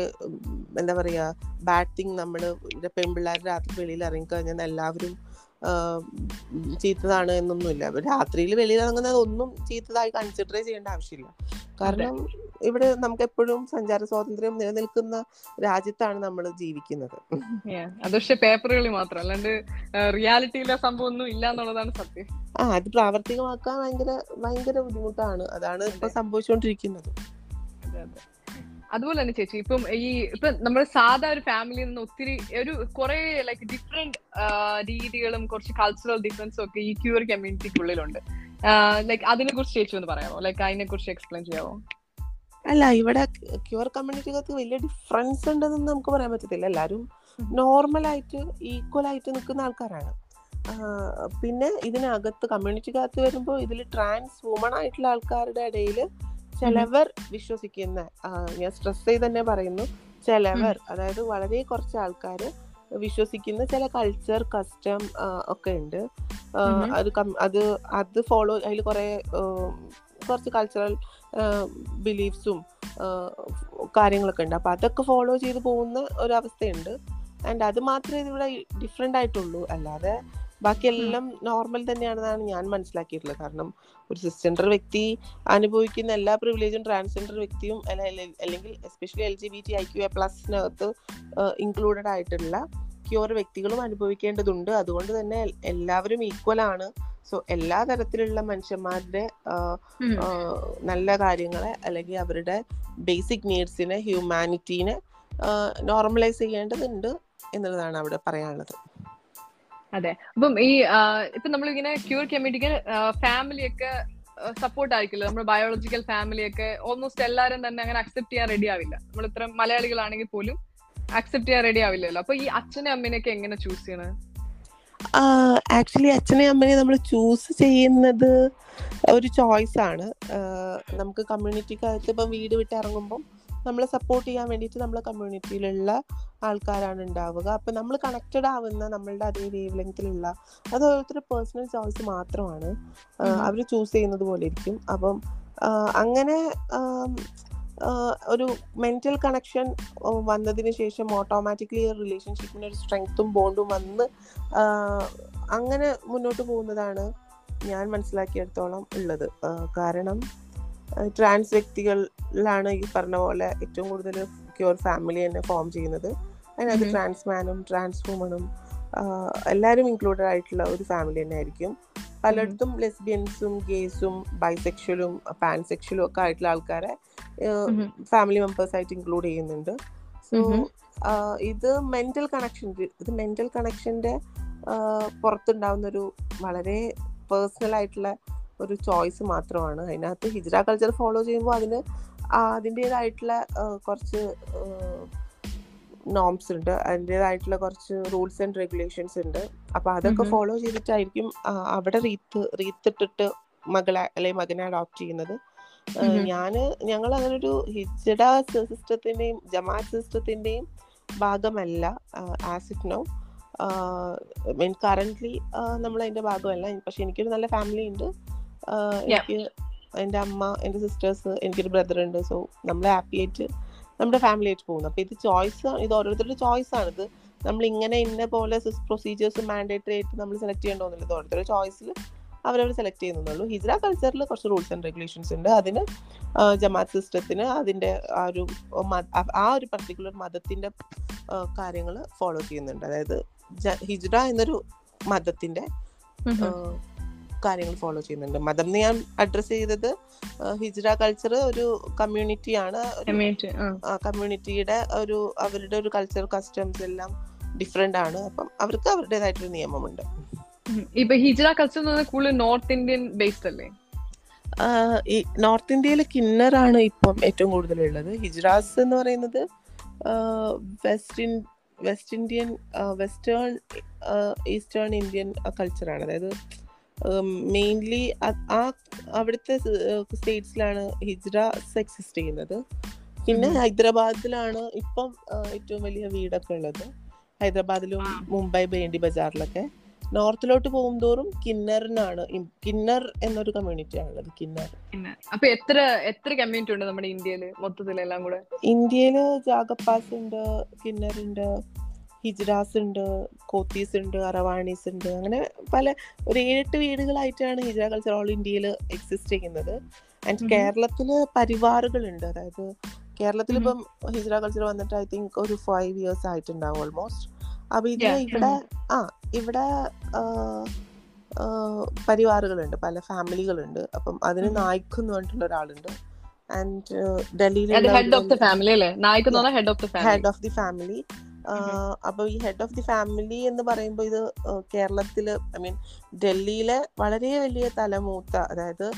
എന്താ പറയാ ബാഡ് തിങ് നമ്മൾ പെൺപിള്ളേർ രാത്രി വെളിയിൽ ഇറങ്ങിക്കഴിഞ്ഞാൽ എല്ലാവരും ചീത്തതാണ് എന്നൊന്നുമില്ല. രാത്രിയിൽ വെളിയിൽ ഇറങ്ങുന്നത് ഒന്നും ചീത്തതായി കൺസിഡർ ചെയ്യേണ്ട ആവശ്യമില്ല. കാരണം ഇവിടെ നമുക്ക് എപ്പോഴും സഞ്ചാര സ്വാതന്ത്ര്യം നിലനിൽക്കുന്ന രാജ്യത്താണ് നമ്മൾ ജീവിക്കുന്നത്. അത് പക്ഷെ പേപ്പറുകളിൽ മാത്രം. അല്ലാണ്ട് റിയാലിറ്റിയിലെ സംഭവം ഒന്നും ഇല്ല എന്നുള്ളതാണ് സത്യം. ആ അത് പ്രാവർത്തികമാക്കാൻ ഭയങ്കര ഭയങ്കര ബുദ്ധിമുട്ടാണ്. അതാണ് ഇപ്പൊ സംഭവിച്ചുകൊണ്ടിരിക്കുന്നത്. അതെ, അതെ. അതുപോലെ തന്നെ ചേച്ചി ഇപ്പം ഈ ഇപ്പൊ നമ്മൾ സാധാ ഒരു ഫാമിലിയിൽ നിന്ന് ഒത്തിരി ഒരു കുറെ ലൈക്ക് ഡിഫറെന്റ് രീതികളും കുറച്ച് കൾച്ചറൽ ഡിഫറൻസും ഒക്കെ ഈ ക്യൂർ കമ്മ്യൂണിറ്റിക്കുള്ളിലുണ്ട് ലൈക്ക് അതിനെ കുറിച്ച് ചേച്ചി ഒന്ന് പറയാമോ? ലൈക്ക് അതിനെ കുറിച്ച് എക്സ്പ്ലെയിൻ ചെയ്യാമോ അല്ല ഇവിടെ ക്യൂർ കമ്മ്യൂണിറ്റിക്കകത്ത് വലിയ ഡിഫറൻസ് ഉണ്ടെന്ന് നമുക്ക് പറയാൻ പറ്റത്തില്ല. എല്ലാവരും ഈക്വൽ ആയിട്ട് നിൽക്കുന്ന ആൾക്കാരാണ്. പിന്നെ ഇതിനകത്ത് കമ്മ്യൂണിറ്റിക്കകത്ത് വരുമ്പോൾ ഇതിൽ ട്രാൻസ് വുമൺ ആയിട്ടുള്ള ആൾക്കാരുടെ ഇടയിൽ ചിലവർ വിശ്വസിക്കുന്ന ഞാൻ സ്ട്രെസ് ചെയ്ത് തന്നെ പറയുന്നു ചിലവർ അതായത് വളരെ കുറച്ച് ആൾക്കാർ വിശ്വസിക്കുന്ന ചില കൾച്ചർ കസ്റ്റം ഒക്കെ ഉണ്ട്. അത് അത് അത് ഫോളോ അതിൽ കുറെ കുറച്ച് കൾച്ചറൽ ബിലീഫ്സും കാര്യങ്ങളൊക്കെ ഉണ്ട്. അപ്പൊ അതൊക്കെ ഫോളോ ചെയ്ത് പോകുന്ന ഒരു അവസ്ഥയുണ്ട് ആൻഡ് അത് മാത്രമേ ഇതിവിടെ ഡിഫറെന്റ് ആയിട്ടുള്ളൂ. അല്ലാതെ ബാക്കിയെല്ലാം നോർമൽ തന്നെയാണെന്നാണ് ഞാൻ മനസ്സിലാക്കിയിട്ടുള്ളത്. കാരണം ഒരു സിസ്റ്റൻഡർ വ്യക്തി അനുഭവിക്കുന്ന എല്ലാ പ്രിവിലേജും ട്രാൻസ്ജെൻഡർ വ്യക്തിയും അല്ല- അല്ല- അല്ലെങ്കിൽ especially L G B T I Q A പ്ലസിനകത്ത് included ആയിട്ടുള്ള ക്യൂർ വ്യക്തികളും അനുഭവിക്കേണ്ടതുണ്ട്. അതുകൊണ്ട് തന്നെ എല്ലാവരും ഈക്വൽ ആണ്. സോ എല്ലാ തരത്തിലുള്ള മനുഷ്യന്മാരുടെ നല്ല കാര്യങ്ങളെ അല്ലെങ്കിൽ അവരുടെ ബേസിക് നീഡ്സിനെ ഹ്യൂമാനിറ്റീനെ നോർമലൈസ് ചെയ്യേണ്ടതുണ്ട് എന്നുള്ളതാണ് അവിടെ പറയാനുള്ളത്. അതെ. അപ്പം ഈ ഇപ്പൊ നമ്മളിങ്ങനെ ക്യൂർ ഫാമിലി ഒക്കെ സപ്പോർട്ട് ആയിരിക്കില്ല? നമ്മുടെ ബയോളജിക്കൽ ഫാമിലി ഒക്കെ ഓൾമോസ്റ്റ് എല്ലാവരും തന്നെ അങ്ങനെ അക്സെപ്റ്റ് ചെയ്യാൻ റെഡി ആവില്ല. നമ്മൾ ഇത്ര മലയാളികളാണെങ്കിൽ പോലും അക്സെപ്റ്റ് ചെയ്യാൻ റെഡി ആവില്ലല്ലോ. അപ്പൊ ഈ അച്ഛനെ അമ്മേനെയൊക്കെ എങ്ങനെ ചൂസ് ചെയ്യണത് ആക്ച്വലി അച്ഛനെ അമ്മനെ നമ്മൾ ചൂസ് ചെയ്യുന്നത് ഒരു ചോയ്സ് ആണ്. നമുക്ക് കമ്മ്യൂണിറ്റിക്കകത്ത് ഇപ്പം വീട് വിട്ട് ഇറങ്ങുമ്പം നമ്മളെ സപ്പോർട്ട് ചെയ്യാൻ വേണ്ടിയിട്ട് നമ്മളെ കമ്മ്യൂണിറ്റിയിലുള്ള ആൾക്കാരാണ് ഉണ്ടാവുക അപ്പം നമ്മൾ കണക്റ്റഡ് ആവുന്ന നമ്മളുടെ അതേ വേവ് ലെങ്ത്തിലുള്ള അത് ഓരോരുത്തരുടെ പേഴ്സണൽ ചോയ്സ് മാത്രമാണ്. അവർ ചൂസ് ചെയ്യുന്നത് പോലെ ഇരിക്കും. അപ്പം അങ്ങനെ ഒരു മെന്റൽ കണക്ഷൻ വന്നതിന് ശേഷം ഓട്ടോമാറ്റിക്കലി റിലേഷൻഷിപ്പിന് ഒരു സ്ട്രെങ്ത്തും ബോണ്ടും വന്ന് അങ്ങനെ മുന്നോട്ട് പോകുന്നതാണ് ഞാൻ മനസ്സിലാക്കിയെടുത്തോളം ഉള്ളത്. കാരണം ട്രാൻസ് വ്യക്തികളിലാണ് ഈ പറഞ്ഞ പോലെ ഏറ്റവും കൂടുതൽ ക്യൂർ ഫാമിലി തന്നെ ഫോം ചെയ്യുന്നത്. അതിനകത്ത്. ട്രാൻസ് മാനും ട്രാൻസ് വുമണും എല്ലാവരും ഇൻക്ലൂഡഡ് ആയിട്ടുള്ള ഒരു ഫാമിലി തന്നെ ആയിരിക്കും. പലയിടത്തും ലെസ്ബിയൻസും ഗേസും ബൈസെക്ഷലും പാൻസെക്ഷലും ഒക്കെ ആയിട്ടുള്ള ആൾക്കാരെ ഫാമിലി മെമ്പേഴ്സ് ആയിട്ട് ഇൻക്ലൂഡ് ചെയ്യുന്നുണ്ട്. സോ ഇത് മെന്റൽ കണക്ഷൻ ഇത് മെന്റൽ കണക്ഷന്റെ പുറത്തുണ്ടാവുന്ന ഒരു വളരെ പേഴ്സണൽ ആയിട്ടുള്ള ഒരു ചോയ്സ് മാത്രമാണ്. അതിനകത്ത് ഹിജ്ര കൾച്ചർ ഫോളോ ചെയ്യുമ്പോൾ അതിന് അതിന്റെതായിട്ടുള്ള കുറച്ച് നോംസ് ഉണ്ട്. അതിന്റെതായിട്ടുള്ള കുറച്ച് റൂൾസ് ആൻഡ് റെഗുലേഷൻസ് ഉണ്ട്. അപ്പൊ അതൊക്കെ ഫോളോ ചെയ്തിട്ടായിരിക്കും അവിടെ റീത്ത് റീത്തിട്ടിട്ട് മകളെ അല്ലെങ്കിൽ മകനെ അഡോപ്റ്റ് ചെയ്യുന്നത്. ഞാൻ ഞങ്ങൾ അങ്ങനെ ഒരു ഹിജഡ സിസ്റ്റത്തിന്റെയും ജമാഅത്ത് സിസ്റ്റത്തിന്റെയും ഭാഗമല്ല as it no mean currently നമ്മൾ അതിന്റെ ഭാഗമല്ല. പക്ഷെ എനിക്കൊരു നല്ല ഫാമിലി ഉണ്ട്. എനിക്ക് എന്റെ അമ്മ എന്റെ സിസ്റ്റേഴ്സ് എനിക്കൊരു ബ്രദർ ഉണ്ട്. സോ നമ്മൾ ഹാപ്പി ആയിട്ട് നമ്മുടെ ഫാമിലി ആയിട്ട് പോകുന്നു. അപ്പൊ ഇത് ചോയ്സ് ഇത് ഓരോരുത്തരുടെ ചോയ്സ് ആണ്. ഇത് നമ്മൾ ഇങ്ങനെ ഇന്ന പോലെ പ്രൊസീജിയേഴ്സ് മാൻഡേറ്ററി ആയിട്ട് നമ്മൾ സെലക്ട് ചെയ്യേണ്ടതൊന്നുമില്ല ഇത് ഓരോരുത്തരുടെ ചോയ്സിൽ അവരവർ സെലക്ട് ചെയ്യുന്നുള്ളൂ ഹിജ്ര കൾച്ചറിൽ കുറച്ച് റൂൾസ് ആൻഡ് റെഗുലേഷൻസ് ഉണ്ട്. അതിന് ജമാത്ത് ജമാഅത്ത് സിസ്റ്റത്തിന് അതിന്റെ ആ ഒരു ആ- ഒരു പർട്ടിക്കുലർ മതത്തിന്റെ കാര്യങ്ങൾ ഫോളോ ചെയ്യുന്നുണ്ട്. അതായത് ഹിജ്ര എന്നൊരു മതത്തിന്റെ ഉം. കാര്യങ്ങൾ ഫോളോ ചെയ്യുന്നുണ്ട്. മതം ഞാൻ അഡ്രസ് ചെയ്തത് ഹിജ്ര കൾച്ചർ ഒരു കമ്മ്യൂണിറ്റിയാണ്. കമ്മ്യൂണിറ്റിയുടെ ഒരു അവരുടെ ഒരു കൾച്ചർ കസ്റ്റംസ് എല്ലാം ഡിഫറെന്റ് ആണ്. അപ്പം അവർക്ക് അവരുടേതായിട്ടൊരു നിയമമുണ്ട്. ഇപ്പൊ ഹിജ്ര കൾച്ചർ കൂടുതൽ നോർത്ത് ഇന്ത്യൻ ബേസ്ഡ് അല്ലേ? നോർത്ത് ഈ നോർത്ത് ഇന്ത്യയിൽ കിന്നറാണ് ഇപ്പം ഏറ്റവും കൂടുതൽ ഉള്ളത് ഹിജ്റാസ് എന്ന് പറയുന്നത് west west Indian western eastern Indian കൾച്ചറാണ് അതായത് മെയിൻലി ആ അവിടുത്തെ സ്റ്റേറ്റ്സിലാണ് ഹിജ്റാസ് എക്സിസ്റ്റ് ചെയ്യുന്നത്. പിന്നെ. ഹൈദരാബാദിലാണ് ഇപ്പം ഏറ്റവും വലിയ വീടൊക്കെ ഉള്ളത്. ഹൈദരാബാദിലും. മുംബൈ ബേണ്ടി ബജാറിലൊക്കെ. നോർത്തിലോട്ട് പോകും തോറും കിന്നറിനാണ് കിന്നർ എന്നൊരു കമ്മ്യൂണിറ്റി ആണുള്ളത് കിന്നർ. അപ്പൊ എത്ര എത്ര കമ്മ്യൂണിറ്റി ഉണ്ട് നമ്മുടെ ഇന്ത്യയിൽ മൊത്തത്തിലെല്ലാം കൂടെ? ഇന്ത്യയിൽ ജാഗപ്പാസ് ഉണ്ട് കിന്നർ ഉണ്ട് ഹിജ്റാസ് ഉണ്ട് കോത്തീസ് ഉണ്ട് അറവാണീസ് ഉണ്ട് അങ്ങനെ പല ഒരു ഏഴെട്ട് വീടുകളായിട്ടാണ് ഹിജ്ര കൾച്ചർ ഓൾ ഇന്ത്യയിൽ എക്സിസ്റ്റ് ചെയ്യുന്നത്. ആൻഡ് കേരളത്തിൽ പരിവാറുകളുണ്ട്. അതായത് കേരളത്തിൽ. ഇപ്പം ഹിജ്ര കൾച്ചർ വന്നിട്ട് ഐ തിങ്ക് ഒരു ഫൈവ് ഇയേഴ്സ് ആയിട്ടുണ്ടാവും ഓൾമോസ്റ്റ് അപ്പൊ ഇത് ഇവിടെ ആ ഇവിടെ പരിവാറുകളുണ്ട്. പല ഫാമിലികളുണ്ട്. അപ്പം അതിന് എന്ന് പറഞ്ഞിട്ടുള്ള ഒരാളുണ്ട്. And family head of the family family അപ്പൊ ഈ ഹെഡ് ഓഫ് ദി ഫാമിലി എന്ന് പറയുമ്പോൾ ഇത് കേരളത്തിൽ ഐ മീൻ ഡൽഹിയിലെ വളരെ വലിയ തലമൂത്ത അതായത്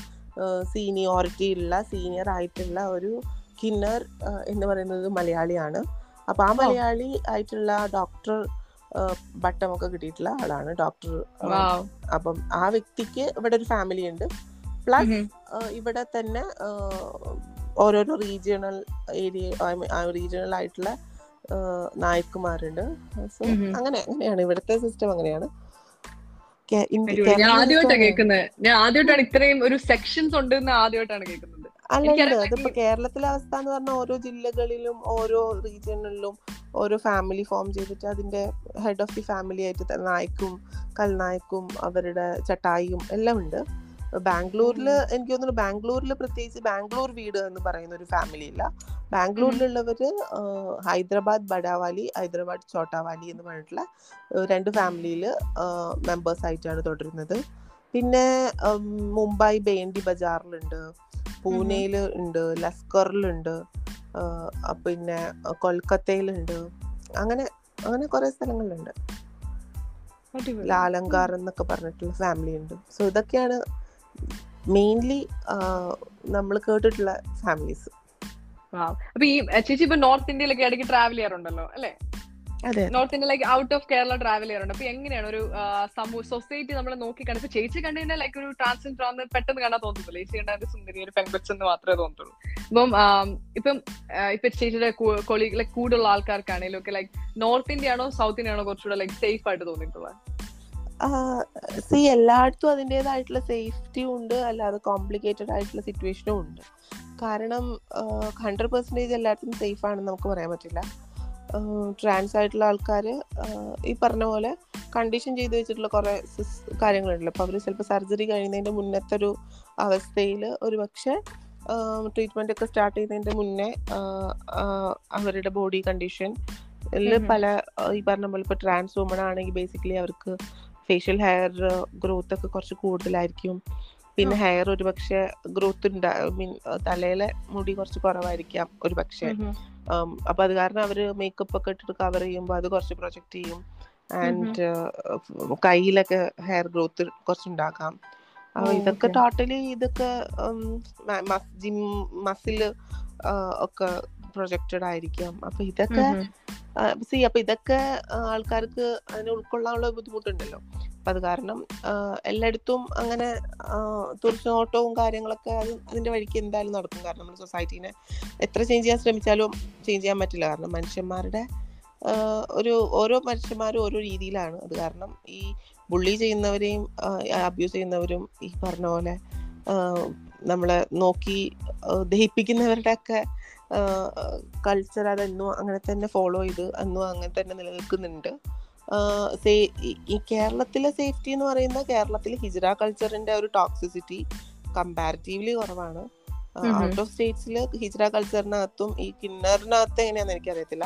സീനിയോറിറ്റി ഉള്ള സീനിയർ ആയിട്ടുള്ള ഒരു കിന്നർ എന്ന് പറയുന്നത് മലയാളിയാണ്. അപ്പൊ ആ മലയാളി ആയിട്ടുള്ള ഡോക്ടർ ബട്ടമൊക്കെ കിട്ടിയിട്ടുള്ള ആളാണ് ഡോക്ടർ അപ്പം ആ വ്യക്തിക്ക് ഇവിടെ ഒരു ഫാമിലി ഉണ്ട്. പ്ലസ് ഇവിടെ തന്നെ ഓരോരോ റീജിയണൽ ഏരിയ റീജിയണൽ ആയിട്ടുള്ള നായക്കുമാരുണ്ട് സോ. അങ്ങനെ അങ്ങനെയാണ്. ഇവിടുത്തെ സിസ്റ്റം അങ്ങനെയാണ്. ഞാൻ ആദ്യമായിട്ടാണ് കേൾക്കുന്നത് ഞാൻ ആദ്യമായിട്ടാണ് ഇത്രയും ഒരു സെക്ഷൻസ് ഉണ്ട് എന്ന് ആദ്യമായിട്ടാണ് കേൾക്കുന്നത്. അല്ല ഉണ്ട് അതിപ്പോ കേരളത്തിലെ അവസ്ഥ എന്ന് പറഞ്ഞാൽ ഓരോ ജില്ലകളിലും ഓരോ റീജിയണിലും ഓരോ ഫാമിലി ഫോം ചെയ്തിട്ട് അതിന്റെ ഹെഡ് ഓഫ് ദി ഫാമിലി ആയിട്ട് നായ്ക്കും കൽനായ്ക്കും അവരുടെ ചട്ടായിയും എല്ലാം ഉണ്ട് ബാംഗ്ലൂരിൽ എനിക്ക് തോന്നുന്നു ബാംഗ്ലൂരിൽ പ്രത്യേകിച്ച് ബാംഗ്ലൂർ വീട് എന്ന് പറയുന്ന ഒരു ഫാമിലി ഇല്ല. ബാംഗ്ലൂരിലുള്ളവര് ആ, ഹൈദരാബാദ് ബഡാവാലി ഹൈദരാബാദ് ചോട്ടാവാലി എന്ന് പറഞ്ഞിട്ടുള്ള രണ്ട് ഫാമിലിയിൽ മെമ്പേഴ്സ് ആയിട്ടാണ് തുടരുന്നത്. പിന്നെ മുംബൈ ബേണ്ടി ബജാറിലുണ്ട് പൂനെയിൽ ഉണ്ട് ലസ്കറിലുണ്ട് പിന്നെ കൊൽക്കത്തയിലുണ്ട്. അങ്ങനെ അങ്ങനെ കുറെ സ്ഥലങ്ങളിലുണ്ട്. ലാലങ്കാർ എന്നൊക്കെ പറഞ്ഞിട്ടുള്ള ഫാമിലി ഉണ്ട്. സോ ഇതൊക്കെയാണ് മെയിൻലി നമ്മൾ കേട്ടിട്ടുള്ള ഫാമിലീസ്. അപ്പൊ ഈ ചേച്ചി ഇപ്പൊ നോർത്ത് ഇന്ത്യയിലൊക്കെ ഇടയ്ക്ക് ട്രാവൽ ചെയ്യാറുണ്ടല്ലോ അല്ലെ? അതെ north India like out of Kerala travel ചെയ്യാറുണ്ട്. അപ്പൊ എങ്ങനെയാണ് ഒരു സമൂഹ സൊസൈറ്റി നമ്മൾ നോക്കി കണ്ടു ഇപ്പൊ ചേച്ചി കണ്ടുകഴിഞ്ഞാൽ ലൈക്ക് ഒരു ട്രാൻസ്ജെൻഡർ ആണെന്ന് പെട്ടെന്ന് കാണാൻ തോന്നുന്നില്ല ചേച്ചി കണ്ട ഒരു സുന്ദരി ഒരു പെൺകൊച്ച് എന്ന് മാത്രമേ തോന്നുള്ളൂ ഇപ്പം ഇപ്പം ഇപ്പൊ ചേച്ചിയുടെ കൊളി ലൈക്ക് കൂടുതലുള്ള ആൾക്കാർക്കാണെങ്കിലും ഒക്കെ ലൈക്ക് നോർത്ത് ഇന്ത്യ ആണോ സൗത്ത് ഇന്ത്യ ആണോ കുറച്ചുകൂടെ ലൈക്ക് സേഫ് ആയിട്ട് തോന്നിയിട്ടുള്ളത്? സി എല്ലായിടത്തും അതിന്റെതായിട്ടുള്ള സേഫ്റ്റി ഉണ്ട് അല്ലാതെ കോംപ്ലിക്കേറ്റഡ് ആയിട്ടുള്ള സിറ്റുവേഷനും ഉണ്ട്. കാരണം ഹൺഡ്രഡ് പെർസെന്റേജ് എല്ലായിടത്തും സേഫ് ആണെന്ന് നമുക്ക് പറയാൻ പറ്റില്ല. ട്രാൻസ് ആയിട്ടുള്ള ആൾക്കാർ ഈ പറഞ്ഞ പോലെ കണ്ടീഷൻ ചെയ്ത് വെച്ചിട്ടുള്ള കുറേ കാര്യങ്ങളുണ്ടല്ലോ. അപ്പോൾ അവർ ചിലപ്പോൾ സർജറി കഴിയുന്നതിന്റെ മുന്നത്തെ ഒരു അവസ്ഥയിൽ ഒരു പക്ഷേ ട്രീറ്റ്മെന്റ് ഒക്കെ സ്റ്റാർട്ട് ചെയ്യുന്നതിന്റെ മുന്നേ അവരുടെ ബോഡി കണ്ടീഷൻ പല ഈ പറഞ്ഞ പോലെ ഇപ്പോൾ ട്രാൻസ് വുമൺ ആണെങ്കിൽ ബേസിക്കലി അവർക്ക് ഫേഷ്യൽ ഹെയർ ഗ്രോത്ത് ഒക്കെ കുറച്ച് കൂടുതലായിരിക്കും. പിന്നെ ഹെയർ ഒരു പക്ഷെ ഗ്രോത്ത് ഉണ്ടാ മീൻ തലയിലെ മുടി കുറച്ച് കുറവായിരിക്കാം ഒരു പക്ഷെ. അപ്പൊ അത് കാരണം അവർ മേക്കപ്പ് ഒക്കെ ഇട്ടിട്ട് കവർ ചെയ്യുമ്പോൾ അത് കുറച്ച് പ്രൊജക്ട് ചെയ്യും. ആൻഡ് കയ്യിലൊക്കെ ഹെയർ ഗ്രോത്ത് കുറച്ചുണ്ടാക്കാം ഇതൊക്കെ ടോട്ടലി ഇതൊക്കെ ജിം മസിൽ ഒക്കെ പ്രൊജക്റ്റഡ് ആയിരിക്കാം. അപ്പൊ ഇതൊക്കെ സി അപ്പൊ ഇതൊക്കെ ആൾക്കാർക്ക് അതിനെ ഉൾക്കൊള്ളാനുള്ള ബുദ്ധിമുട്ടുണ്ടല്ലോ. അപ്പൊ അത് കാരണം എല്ലായിടത്തും അങ്ങനെ തുറച്ചുനോട്ടവും കാര്യങ്ങളൊക്കെ അത് അതിന്റെ വഴിക്ക് എന്തായാലും നടക്കും. കാരണം നമ്മുടെ സൊസൈറ്റീനെ എത്ര ചേഞ്ച് ചെയ്യാൻ ശ്രമിച്ചാലും ചേഞ്ച് ചെയ്യാൻ പറ്റില്ല. കാരണം മനുഷ്യന്മാരുടെ ഒരു ഓരോ മനുഷ്യന്മാരും ഓരോ രീതിയിലാണ്. അത് കാരണം ഈ ബുള്ളി ചെയ്യുന്നവരെയും അബ്യൂസ് ചെയ്യുന്നവരും ഈ പറഞ്ഞ പോലെ നമ്മളെ നോക്കി ദഹിപ്പിക്കുന്നവരുടെ ഒക്കെ കൾച്ചർ അതെന്നും അങ്ങനെ തന്നെ ഫോളോ ചെയ്ത് അന്നും അങ്ങനെ തന്നെ നിലനിൽക്കുന്നുണ്ട്. സേ ഈ കേരളത്തിലെ സേഫ്റ്റി എന്ന് പറയുന്ന കേരളത്തിലെ ഹിജ്ര കൾച്ചറിന്റെ ഒരു ടോക്സിസിറ്റി കമ്പാരിറ്റീവ്ലി കുറവാണ്. ഔട്ട് ഓഫ് സ്റ്റേറ്റ്സിൽ ഹിജ്ര കൾച്ചറിനകത്തും ഈ കിന്നറിനകത്ത് എങ്ങനെയാണെന്ന് എനിക്കറിയത്തില്ല.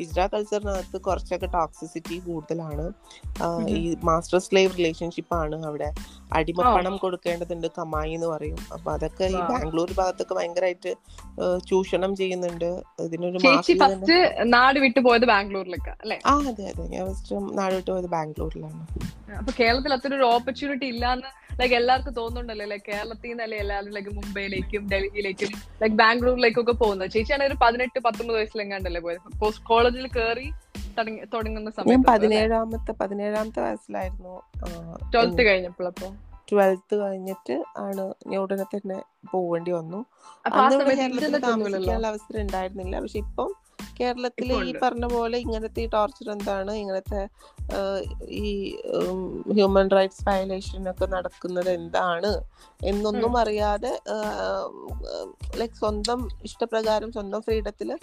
ഹിജ്ര കൾച്ചറിനകത്ത് കുറച്ചൊക്കെ ടോക്സിസിറ്റി കൂടുതലാണ്. ഈ മാസ്റ്റർ സ്ലേവ് റിലേഷൻഷിപ്പ് ആണ് അവിടെ. അടിമപ്പണം കൊടുക്കേണ്ടതുണ്ട് കമായി എന്ന് പറയും. അപ്പൊ അതൊക്കെ ഈ ബാംഗ്ലൂർ ഭാഗത്തൊക്കെ ഭയങ്കരമായിട്ട് ചൂഷണം ചെയ്യുന്നുണ്ട്. ഇതിനൊരു നാട് വിട്ടു പോയത് ബാംഗ്ലൂരിലേക്ക് അല്ലേ? ആ അതെ അതെ. ഞാൻ ഫസ്റ്റ് നാട് വിട്ടു പോയത് ബാംഗ്ലൂരിലാണ്. അപ്പൊ കേരളത്തിൽ അത്ര ഒരു ഓപ്പർച്യൂണിറ്റി ഇല്ലാന്ന് ലൈക്ക് എല്ലാവർക്കും തോന്നുന്നുണ്ടല്ലോ ലൈക്ക് കേരളത്തിൽ നിന്നല്ലേ എല്ലാവരും ലൈക്ക് മുംബൈയിലേക്കും ഡൽഹിയിലേക്കും ലൈക്ക് ബാംഗ്ലൂരിലേക്കും ഒക്കെ പോകുന്നത്. ചേച്ചിയാണ് ഒരു പതിനെട്ട് പത്തൊമ്പത് വയസ്സിലെങ്ങാണ്ടല്ലേ പോയത്? കോളേജിൽ കയറി തുടങ്ങുന്ന സമയം പതിനേഴാമത്തെ പതിനേഴാമത്തെ വയസ്സിലായിരുന്നു ട്വൽത്ത് കഴിഞ്ഞപ്പോൾ അപ്പൊ? ട്വൽത്ത് കഴിഞ്ഞിട്ട് ആണ് ഞാൻ ഉടനെ തന്നെ പോവേണ്ടി വന്നു. അന്ന് കേരളത്തിൽ താമസിക്കാനുള്ള അവസരം ഉണ്ടായിരുന്നില്ല. പക്ഷെ ഇപ്പം കേരളത്തിൽ ഈ പറഞ്ഞ പോലെ ഇങ്ങനത്തെ ഈ ടോർച്ചർ എന്താണ്? ഇങ്ങനത്തെ ഈ ഹ്യൂമൻ റൈറ്റ്സ് വയലേഷൻ ഒക്കെ നടക്കുന്നത് എന്താണ്? എന്നൊന്നും അറിയാതെ ലൈക് സ്വന്തം ഇഷ്ടപ്രകാരം സ്വന്തം ഫ്രീഡത്തിൽ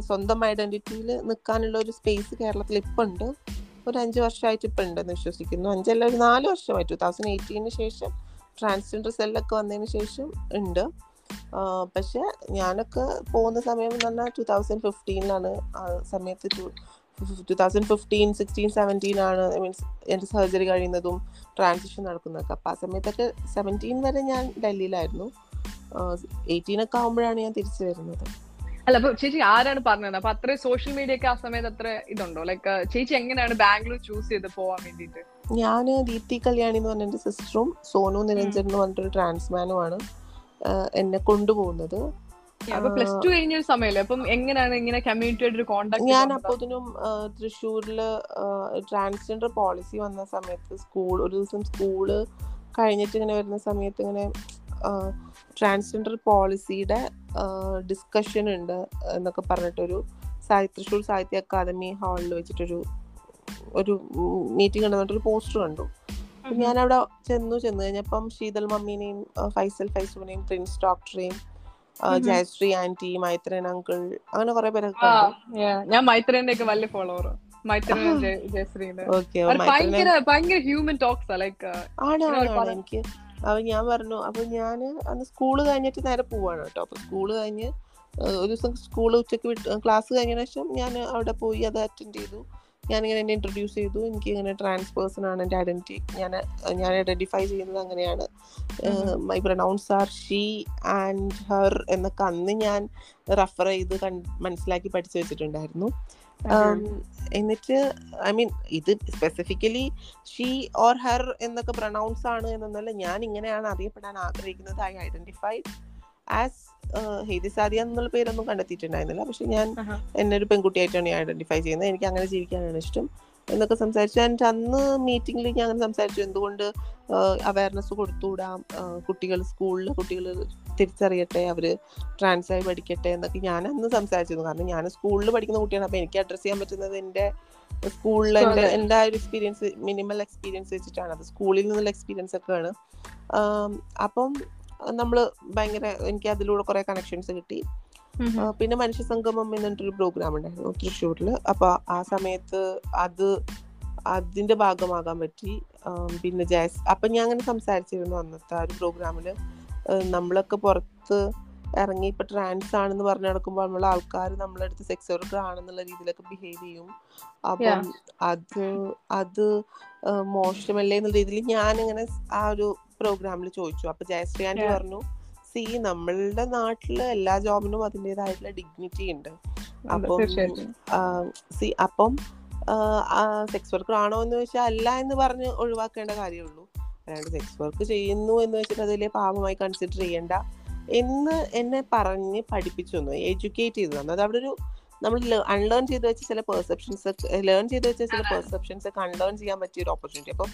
സ്വന്തം ഐഡന്റിറ്റിയിൽ നിൽക്കാനുള്ള ഒരു സ്പേസ് കേരളത്തിൽ ഇപ്പം ഉണ്ട് ഒരു അഞ്ച് വർഷമായിട്ട് ഇപ്പം ഉണ്ടെന്ന് വിശ്വസിക്കുന്നു. അഞ്ചല്ല ഒരു നാല് വർഷമായി. ടു തൗസൻഡ് എയ്റ്റീന് ശേഷം ട്രാൻസ്ജെൻഡർ സെല്ലൊക്കെ വന്നതിന് ശേഷം ഉണ്ട്. പക്ഷെ ഞാനൊക്കെ പോകുന്ന സമയം എന്ന് പറഞ്ഞാൽ ടു തൗസൻഡ് ഫിഫ്റ്റീനിലാണ് ആ സമയത്ത് two two thousand fifteen sixteen seventeen ആണ് ഐ മീൻസ് എന്റെ സർജറി കഴിയുന്നതും ട്രാൻസിഷൻ നടക്കുന്നതൊക്കെ. അപ്പോൾ ആ സമയത്തൊക്കെ സെവന്റീൻ വരെ ഞാൻ ഡൽഹിയിലായിരുന്നു. എയ്റ്റീൻ ഒക്കെ ആകുമ്പോഴാണ് ഞാൻ തിരിച്ചു വരുന്നത്. അല്ല അപ്പൊ ചേച്ചി ആരാണ് പറഞ്ഞത്? അപ്പൊ അത്ര സോഷ്യൽ മീഡിയ ഒക്കെ ആ സമയത്ത് അത്ര ഇതുണ്ടോ? ലൈക്ക് ചേച്ചി എങ്ങനെയാണ് ബാംഗ്ലൂർ ചൂസ് ചെയ്ത് പോവാൻ വേണ്ടിട്ട് ഞാൻ ദീപ്തി കല്യാണി എന്ന് പറഞ്ഞ സിസ്റ്ററും സോനു നിരഞ്ജൻ എന്ന് പറഞ്ഞിട്ടൊരു ട്രാൻസ്മാനുമാണ് എന്നെ കൊണ്ടുപോകുന്നത്. പ്ലസ് ടു കഴിഞ്ഞ ഒരു സമയമല്ലേ അപ്പം എങ്ങനെയാണ് ഇങ്ങനെ കമ്മ്യൂണിറ്റിയായിട്ട് ഒരു കോണ്ടാക്ട് ഞാൻ അപ്പോതിനും തൃശ്ശൂരിൽ ട്രാൻസ്ജെൻഡർ പോളിസി വന്ന സമയത്ത് സ്കൂൾ ഒരു ദിവസം സ്കൂൾ കഴിഞ്ഞിട്ട് ഇങ്ങനെ വരുന്ന സമയത്ത് ഇങ്ങനെ ട്രാൻസ്ജെൻഡർ പോളിസിയുടെ ഡിസ്കഷൻ ഉണ്ട് എന്നൊക്കെ പറഞ്ഞിട്ടൊരു തൃശ്ശൂർ സാഹിത്യ അക്കാദമി ഹാളിൽ വെച്ചിട്ടൊരു ഒരു മീറ്റിംഗ് ഉണ്ടെന്നിട്ടൊരു പോസ്റ്റർ കണ്ടു. ഞാൻ അവിടെ ചെന്നു ചെന്ന് കഴിഞ്ഞപ്പം ശീതൽ മമ്മീനെയും ഫൈസൽ ഫൈസുവിനെയും പ്രിൻസ് ഡോക്ടറെയും ജയശ്രീ ആന്റി മൈത്രൻ അങ്കിൾ അങ്ങനെ കുറെ പേരൊക്കെ ഞാൻ മൈത്രന്റെ ഒക്കെ വലിയ ഫോളോവർ ആണ് എനിക്ക് അപ്പൊ ഞാൻ പറഞ്ഞു അപ്പൊ ഞാൻ അന്ന് സ്കൂൾ കഴിഞ്ഞിട്ട് നേരെ പോവാണ് കേട്ടോ. അപ്പൊ സ്കൂൾ കഴിഞ്ഞ് ഒരു ദിവസം സ്കൂൾ ഉച്ചയ്ക്ക് വിട്ട് ക്ലാസ് കഴിഞ്ഞ ശേഷം ഞാൻ അവിടെ പോയി അത് അറ്റൻഡ് ചെയ്തു. ഞാനിങ്ങനെ എന്നെ ഇൻട്രൊഡ്യൂസ് ചെയ്തു. എനിക്ക് ഇങ്ങനെ ട്രാൻസ് പേഴ്സൺ ആണ് എന്റെ ഐഡന്റിറ്റി ഞാൻ ഞാൻ ഐഡന്റിഫൈ ചെയ്യുന്നത് അങ്ങനെയാണ്. My pronouns are she and her എന്നൊക്കെ അന്ന് ഞാൻ റെഫർ ചെയ്ത് മനസ്സിലാക്കി പഠിച്ചു വെച്ചിട്ടുണ്ടായിരുന്നു. എന്നിട്ട് ഐ മീൻ ഇത് സ്പെസിഫിക്കലി ഷീ ഓർ ഹർ എന്നൊക്കെ പ്രൊണൗൺസ് ആണ് എന്നല്ല ഞാൻ ഇങ്ങനെയാണ് അറിയപ്പെടാൻ ആഗ്രഹിക്കുന്നത്. I identified as Heidi Saadiya എന്നുള്ള പേരൊന്നും കണ്ടെത്തിയിട്ടുണ്ടായിരുന്നില്ല. പക്ഷെ ഞാൻ എന്നെ ഒരു പെൺകുട്ടിയായിട്ടാണ് ഞാൻ ഐഡന്റിഫൈ ചെയ്യുന്നത്. എനിക്ക് അങ്ങനെ ജീവിക്കാനാണ് ഇഷ്ടം എന്നൊക്കെ സംസാരിച്ചു. ആൻഡ് അന്ന് മീറ്റിംഗിൽ ഞാൻ അങ്ങനെ സംസാരിച്ചു. എന്തുകൊണ്ട് അവയർനെസ് കൊടുത്തുവിടാം കുട്ടികൾ സ്കൂളിൽ കുട്ടികൾ തിരിച്ചറിയട്ടെ അവർ ട്രാൻസായി പഠിക്കട്ടെ എന്നൊക്കെ ഞാൻ അന്ന് സംസാരിച്ചിരുന്നു. കാരണം ഞാൻ സ്കൂളിൽ പഠിക്കുന്ന കുട്ടിയാണ്. അപ്പോൾ എനിക്ക് അഡ്രസ്സ് ചെയ്യാൻ പറ്റുന്നത് എന്റെ സ്കൂളിൽ എന്റെ എന്റെ ആ ഒരു എക്സ്പീരിയൻസ് മിനിമൽ എക്സ്പീരിയൻസ് വെച്ചിട്ടാണ്. അത് സ്കൂളിൽ നിന്നുള്ള എക്സ്പീരിയൻസ് ഒക്കെ ആണ് അപ്പം നമ്മൾ ഭയങ്കര എനിക്ക് അതിലൂടെ കുറെ കണക്ഷൻസ് കിട്ടി. പിന്നെ മനുഷ്യ സംഗമം എന്നിട്ടൊരു പ്രോഗ്രാം ഉണ്ടായിരുന്നു തൃശ്ശൂരിൽ അപ്പൊ ആ സമയത്ത് അത് അതിന്റെ ഭാഗമാകാൻ പറ്റി. പിന്നെ ജാസ് അപ്പൊ ഞാൻ അങ്ങനെ സംസാരിച്ചിരുന്നു അന്നത്തെ ആ ഒരു പ്രോഗ്രാമിൽ നമ്മളൊക്കെ പുറത്ത് ഇറങ്ങി ഇപ്പൊ ട്രാൻസ് ആണെന്ന് പറഞ്ഞു നടക്കുമ്പോൾ നമ്മളെ ആൾക്കാർ നമ്മളെ അടുത്ത് സെക്സ് വർക്കർ ആണെന്നുള്ള രീതിയിലൊക്കെ ബിഹേവ് ചെയ്യും. അപ്പം അത് അത് മോശമല്ലേ എന്നുള്ള രീതിയിൽ ഞാൻ ഇങ്ങനെ ആ ഒരു പ്രോഗ്രാമിൽ ചോദിച്ചു. അപ്പൊ ജയശ്രീ ആന്റി പറഞ്ഞു സി നമ്മളുടെ നാട്ടിൽ എല്ലാ ജോബിനും അതിന്റെതായിട്ടുള്ള ഡിഗ്നിറ്റി ഉണ്ട്. അപ്പം സി അപ്പം സെക്സ് വർക്കർ ആണോ എന്ന് വെച്ചാൽ അല്ല എന്ന് പറഞ്ഞ് ഒഴിവാക്കേണ്ട കാര്യമുള്ളൂ. അല്ലാണ്ട് സെക്സ് വർക്ക് ചെയ്യുന്നു എന്ന് വെച്ചിട്ട് അതിലെ പാപമായി കൺസിഡർ ചെയ്യേണ്ട എന്ന് എന്നെ പറഞ്ഞ് പഠിപ്പിച്ചു തന്നു എഡ്യൂക്കേറ്റ് ചെയ്തു തന്നു. അത് അവിടെ ഒരു നമ്മൾ അൺലേൺ ചെയ്ത് വെച്ച ചില പെർസെപ്ഷൻസ് ലേൺ ചെയ്ത് വെച്ച ചില പെർസെപ്ഷൻസ് ഒക്കെ അൺലേൺ ചെയ്യാൻ പറ്റിയ ഒരു ഓപ്പർച്യൂണിറ്റി അപ്പം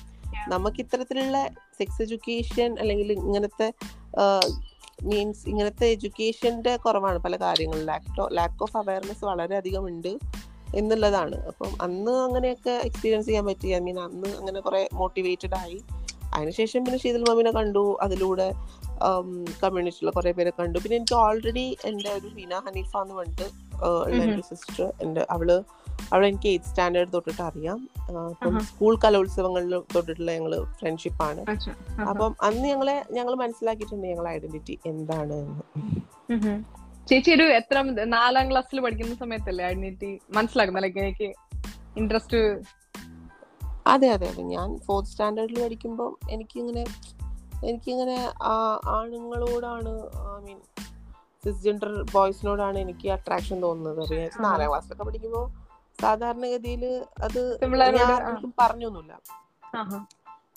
നമുക്ക് ഇത്തരത്തിലുള്ള സെക്സ് എഡ്യൂക്കേഷൻ അല്ലെങ്കിൽ ഇങ്ങനത്തെ മീൻസ് ഇങ്ങനത്തെ എഡ്യൂക്കേഷന്റെ കുറവാണ് പല കാര്യങ്ങളും ലാക്ക് ലാക്ക് ഓഫ് അവയർനെസ് വളരെയധികം ഉണ്ട് എന്നുള്ളതാണ്. അപ്പം അന്ന് അങ്ങനെയൊക്കെ എക്സ്പീരിയൻസ് ചെയ്യാൻ പറ്റി. ഐ മീൻ അന്ന് അങ്ങനെ കുറെ മോട്ടിവേറ്റഡ് ആയി. അതിനുശേഷം പിന്നെ ശീതൽ മാമിനെ കണ്ടു. അതിലൂടെ കമ്മ്യൂണിറ്റിയിലുള്ള കുറേ പേരെ കണ്ടു. പിന്നെ എനിക്ക് ഓൾറെഡി എന്റെ ഒരു ഹിന ഹനീഫ എന്ന് പറഞ്ഞിട്ട് ഉള്ള എന്റെ സിസ്റ്റർ എന്റെ അവൾ അവൾ എനിക്ക് എയ്ത്ത് സ്റ്റാൻഡേർഡ് തൊട്ടിട്ട് അറിയാം. അപ്പം സ്കൂൾ കലോത്സവങ്ങളിൽ തൊട്ടിട്ടുള്ള ഞങ്ങൾ ഫ്രണ്ട്ഷിപ്പാണ് ആണ്. അപ്പം അന്ന് ഞങ്ങളെ ഞങ്ങൾ മനസ്സിലാക്കിയിട്ടുണ്ട് ഞങ്ങളെ ഐഡന്റിറ്റി എന്താണ് എന്ന്. ചേച്ചി ഒരു എത്ര നാലാം ക്ലാസ്സിൽ പഠിക്കുന്ന സമയത്തല്ലേ ഐഡന്റിറ്റി മനസ്സിലാക്കുന്ന ലൈക്ക് എനിക്ക് ഇൻട്രസ്റ്റ് അതെ അതെ അതെ. ഞാൻ ഫോർത്ത് സ്റ്റാൻഡേർഡിൽ പഠിക്കുമ്പോൾ എനിക്കിങ്ങനെ എനിക്കിങ്ങനെ ആണുങ്ങളോടാണ് ഐ മീൻ സിസ്ജെൻഡർ ബോയ്സിനോടാണ് എനിക്ക് അട്രാക്ഷൻ തോന്നുന്നത്. ആ. നാലാം ക്ലാസ്സിലൊക്കെ പഠിക്കുമ്പോൾ സാധാരണഗതിയിൽ അത് ഞാൻ പറഞ്ഞൊന്നുമില്ല.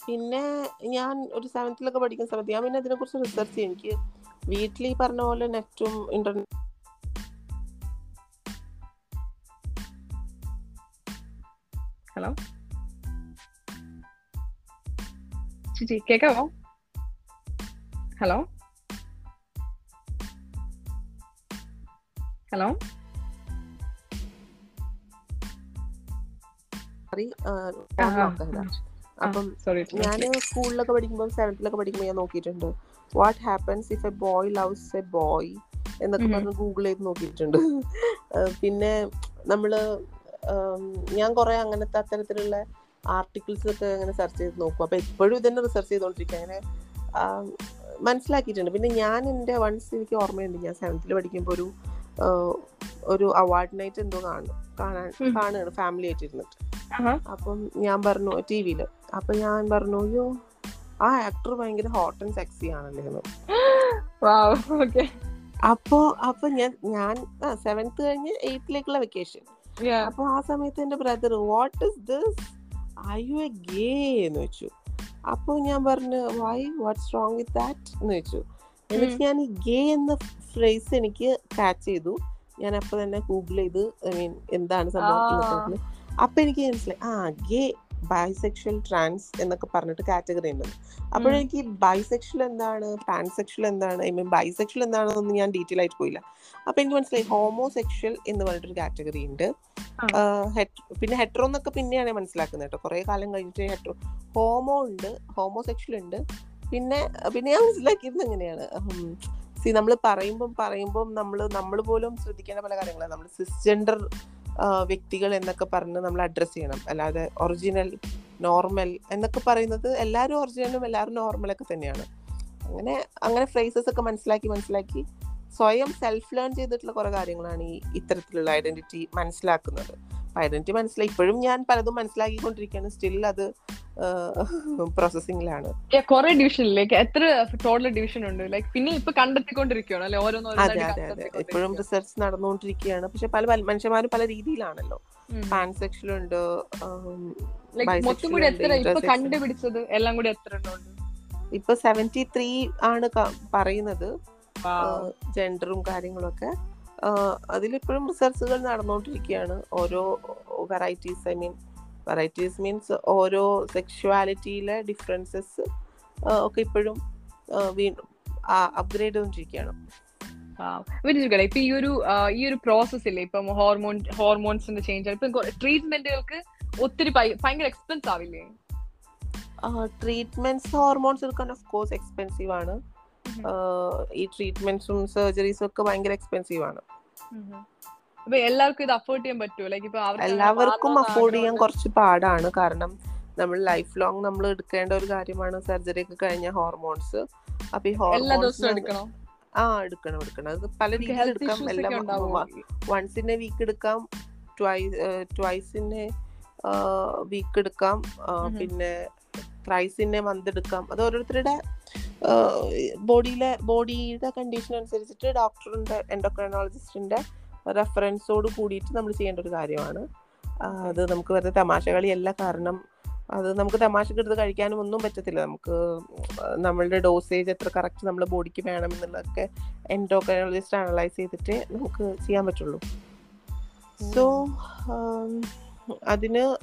പിന്നെ ഞാൻ ഒരു സെവൻത്തിലൊക്കെ പഠിക്കുന്ന സമയത്ത് ഞാൻ പിന്നെ അതിനെ കുറിച്ച് റിസർച്ച് ചെയ്യും. എനിക്ക് വീട്ടിൽ ഈ പറഞ്ഞ പോലെ നെറ്റും ഇന്റർനെറ്റ് ഹലോ ചേച്ചി ഹലോ ഹലോ? അപ്പം ഞാൻ സ്കൂളിലൊക്കെ പഠിക്കുമ്പോൾ സെവൻത്തിലൊക്കെ പഠിക്കുമ്പോൾ ഞാൻ നോക്കിയിട്ടുണ്ട്. What happens if a boy loves a boy എന്നൊക്കെ. പറഞ്ഞ് ഗൂഗിൾ ചെയ്ത് നോക്കിയിട്ടുണ്ട്. പിന്നെ നമ്മൾ ഞാൻ കുറെ അങ്ങനത്തെ അത്തരത്തിലുള്ള ആർട്ടിക്കിൾസ് ഒക്കെ അങ്ങനെ സെർച്ച് ചെയ്ത് നോക്കും. അപ്പൊ എപ്പോഴും ഇതന്നെ റിസർച്ച് ചെയ്തോണ്ടിരിക്കും. അങ്ങനെ മനസ്സിലാക്കിയിട്ടുണ്ട്. പിന്നെ ഞാൻ എന്റെ വൺസ് എനിക്ക് ഓർമ്മയുണ്ട്. ഞാൻ സെവൻത്തിൽ പഠിക്കുമ്പോൾ ഒരു ഒരു അവാർഡ് നൈറ്റ് എന്തോ കാണും കാണാൻ. കാണുകയാണ് ഫാമിലി ആയിട്ടിരുന്നിട്ട്. അപ്പം ഞാൻ പറഞ്ഞു ടി വിയിൽ അപ്പൊ ഞാൻ പറഞ്ഞു അയ്യോ ആ ആക്ടർ ഭയങ്കര ഹോട്ട് ആൻഡ് സെക്സി ആണല്ലേ എന്ന്. അപ്പോ അപ്പൊ ഞാൻ ഞാൻ സെവൻത്ത് കഴിഞ്ഞ് എയ്ത്തിലേക്കുള്ള വെക്കേഷൻ അപ്പൊ ആ സമയത്ത് എന്റെ brother what is this I you a gay എന്ന് വെച്ചു അപ്പൊ ഞാൻ പറഞ്ഞു why what's wrong with that എന്ന് വെച്ചു എന്നിട്ട് ഞാൻ ഈ ഗേ എന്ന ഫ്രേസ് എനിക്ക് കാച്ച് ചെയ്തു. ഞാൻ അപ്പൊ തന്നെ ഗൂഗിൾ ചെയ്ത് ഐ മീൻ എന്താണ് സംഭവം അപ്പൊ എനിക്ക് മനസ്സിലായി. ആ ഗേ ബൈസെക്ഷൽ ട്രാൻസ് എന്നൊക്കെ പറഞ്ഞിട്ട് കാറ്റഗറി ഉണ്ട്. അപ്പോഴെനിക്ക് ബൈസെക്ഷൽ എന്താണ് പാൻസെക്ഷൽ എന്താണ് ഐ മീൻ ബൈസെക്ഷൽ എന്താണെന്നൊന്നും ഞാൻ ഡീറ്റെയിൽ ആയിട്ട് പോയില്ല. അപ്പൊ എനിക്ക് മനസ്സിലായി ഹോമോസെക്ഷൽ എന്ന് പറഞ്ഞിട്ടൊരു കാറ്റഗറി ഉണ്ട്. പിന്നെ ഹെട്രോ എന്നൊക്കെ പിന്നെയാണ് മനസ്സിലാക്കുന്നത് കേട്ടോ. കുറെ കാലം കഴിഞ്ഞിട്ട് ഹെട്രോ ഹോമോ ഉണ്ട് ഹോമോസെക്ഷൽ ഉണ്ട്. പിന്നെ പിന്നെ ഞാൻ മനസ്സിലാക്കിയത് എങ്ങനെയാണ്? സി നമ്മൾ പറയുമ്പം പറയുമ്പം നമ്മൾ നമ്മൾ പോലും ശ്രദ്ധിക്കേണ്ട പല കാര്യങ്ങളാണ് നമ്മൾ സിസ്ജെൻഡർ വ്യക്തികൾ എന്നൊക്കെ പറഞ്ഞ് നമ്മൾ അഡ്രസ്സ് ചെയ്യണം. അല്ലാതെ ഒറിജിനൽ നോർമൽ എന്നൊക്കെ പറയുന്നത് എല്ലാവരും ഒറിജിനലും എല്ലാവരും നോർമലൊക്കെ തന്നെയാണ്. അങ്ങനെ അങ്ങനെ ഫ്രേസസ് ഒക്കെ മനസ്സിലാക്കി മനസ്സിലാക്കി സ്വയം സെൽഫ് ലേൺ ചെയ്തിട്ടുള്ള കുറേ കാര്യങ്ങളാണ് ഈ ഇത്തരത്തിലുള്ള ഐഡന്റിറ്റി മനസ്സിലാക്കുന്നത്. ഐഡന്റിറ്റി മനസ്സിലായി. ഇപ്പോഴും ഞാൻ പലതും മനസ്സിലാക്കിക്കൊണ്ടിരിക്കുകയാണ്. സ്റ്റിൽ അത് പ്രോസസ്സിംഗിലാണ് കുറെ ഡിവിഷനിലേക്ക് എത്ര ടോട്ടൽ ഡിവിഷൻ ഉണ്ട്? ലൈക്ക് പിന്നെ ഇപ്പൊ കണ്ടെത്തിക്കൊണ്ടിരിക്കുകയാണ് അല്ലെ? അതെ അതെ അതെ. ഇപ്പോഴും റിസർച്ച് നടന്നുകൊണ്ടിരിക്കുകയാണ്. പക്ഷെ പല മനുഷ്യന്മാരും പല രീതിയിലാണല്ലോ. പാൻസെക്ഷൽ ഉണ്ട് മൊത്തം കൂടി എത്ര? ഇപ്പൊ കണ്ടുപിടിച്ചത് എല്ലാം കൂടി എത്ര ഇപ്പൊ സെവന്റി ത്രീ ആണ് പറയുന്നത്. ജെൻഡറും കാര്യങ്ങളൊക്കെ. അതിലിപ്പോഴും റിസർച്ചുകൾ നടന്നുകൊണ്ടിരിക്കുകയാണ് ഓരോ varieties I mean varieties means ഓരോ സെക്ഷുവാലിറ്റിയിലെ ഡിഫറൻസസ് ഒക്കെ ഇപ്പോഴും വീണ്ടും അപ്ഗ്രേഡ് ചെയ്തുകൊണ്ടിരിക്കുകയാണ് വിചാരിക്കട്ടെ ഇപ്പൊ ഈ ഒരു ഈ ഒരു പ്രോസസ് ഇല്ലേ? ഇപ്പം ഹോർമോൺ ഹോർമോൺസിന്റെ ചേഞ്ച് ഇപ്പൊ ട്രീറ്റ്മെന്റുകൾക്ക് ഒത്തിരി ഭയ- ഭയങ്കര എക്സ്പെൻസ് ആവില്ലേ? ട്രീറ്റ്മെന്റ്സ് ഹോർമോൺസ് എടുക്കാൻ ഓഫ് കോഴ്സ് എക്സ്പെൻസീവ് ആണ്. ഈ ട്രീറ്റ്മെന്റ്സും സർജറീസും ഒക്കെ ഭയങ്കര എക്സ്പെൻസീവ് ആണ്. എല്ലാവർക്കും ഇത് അഫോർഡ് ചെയ്യാൻ പറ്റുമോ? ലൈക്ക് ഇപ്പൊ എല്ലാവർക്കും അഫോർഡ് ചെയ്യാൻ കുറച്ച് പാടാണ്. കാരണം നമ്മൾ ലൈഫ് ലോങ് നമ്മൾ എടുക്കേണ്ട ഒരു കാര്യമാണ് സർജറി ഒക്കെ കഴിഞ്ഞ ഹോർമോൺസ് അപ്പൊ ഈ ഹോർമോൺസ് ആ എടുക്കണം എടുക്കണം. അത് പല രീതിയിൽ എടുക്കാം. എല്ലാം വൺസ് ഇൻ എ വീക്ക് എടുക്കാം. Twice twice in a week എടുക്കാം. പിന്നെ എ മന്ത് എടുക്കാം. അത് ഓരോരുത്തരുടെ ബോഡിയിലെ ബോഡിയുടെ കണ്ടീഷൻ അനുസരിച്ചിട്ട് ഡോക്ടറിന്റെ എൻഡോക്രൈനോളജിസ്റ്റിന്റെ റെഫറൻസോട് കൂടിയിട്ട് നമ്മൾ ചെയ്യേണ്ട ഒരു കാര്യമാണ്. അത് നമുക്ക് വെറുതെ തമാശ കളിയല്ല. കാരണം അത് നമുക്ക് തമാശക്ക് എടുത്ത് കഴിക്കാനും ഒന്നും പറ്റത്തില്ല. നമുക്ക് നമ്മളുടെ ഡോസേജ് എത്ര കറക്റ്റ് നമ്മുടെ ബോഡിക്ക് വേണം എന്നുള്ളതൊക്കെ എൻഡോക്രൈനോളജിസ്റ്റ് അനലൈസ് ചെയ്തിട്ട് നമുക്ക് ചെയ്യാൻ പറ്റുള്ളൂ. സോ അതിന്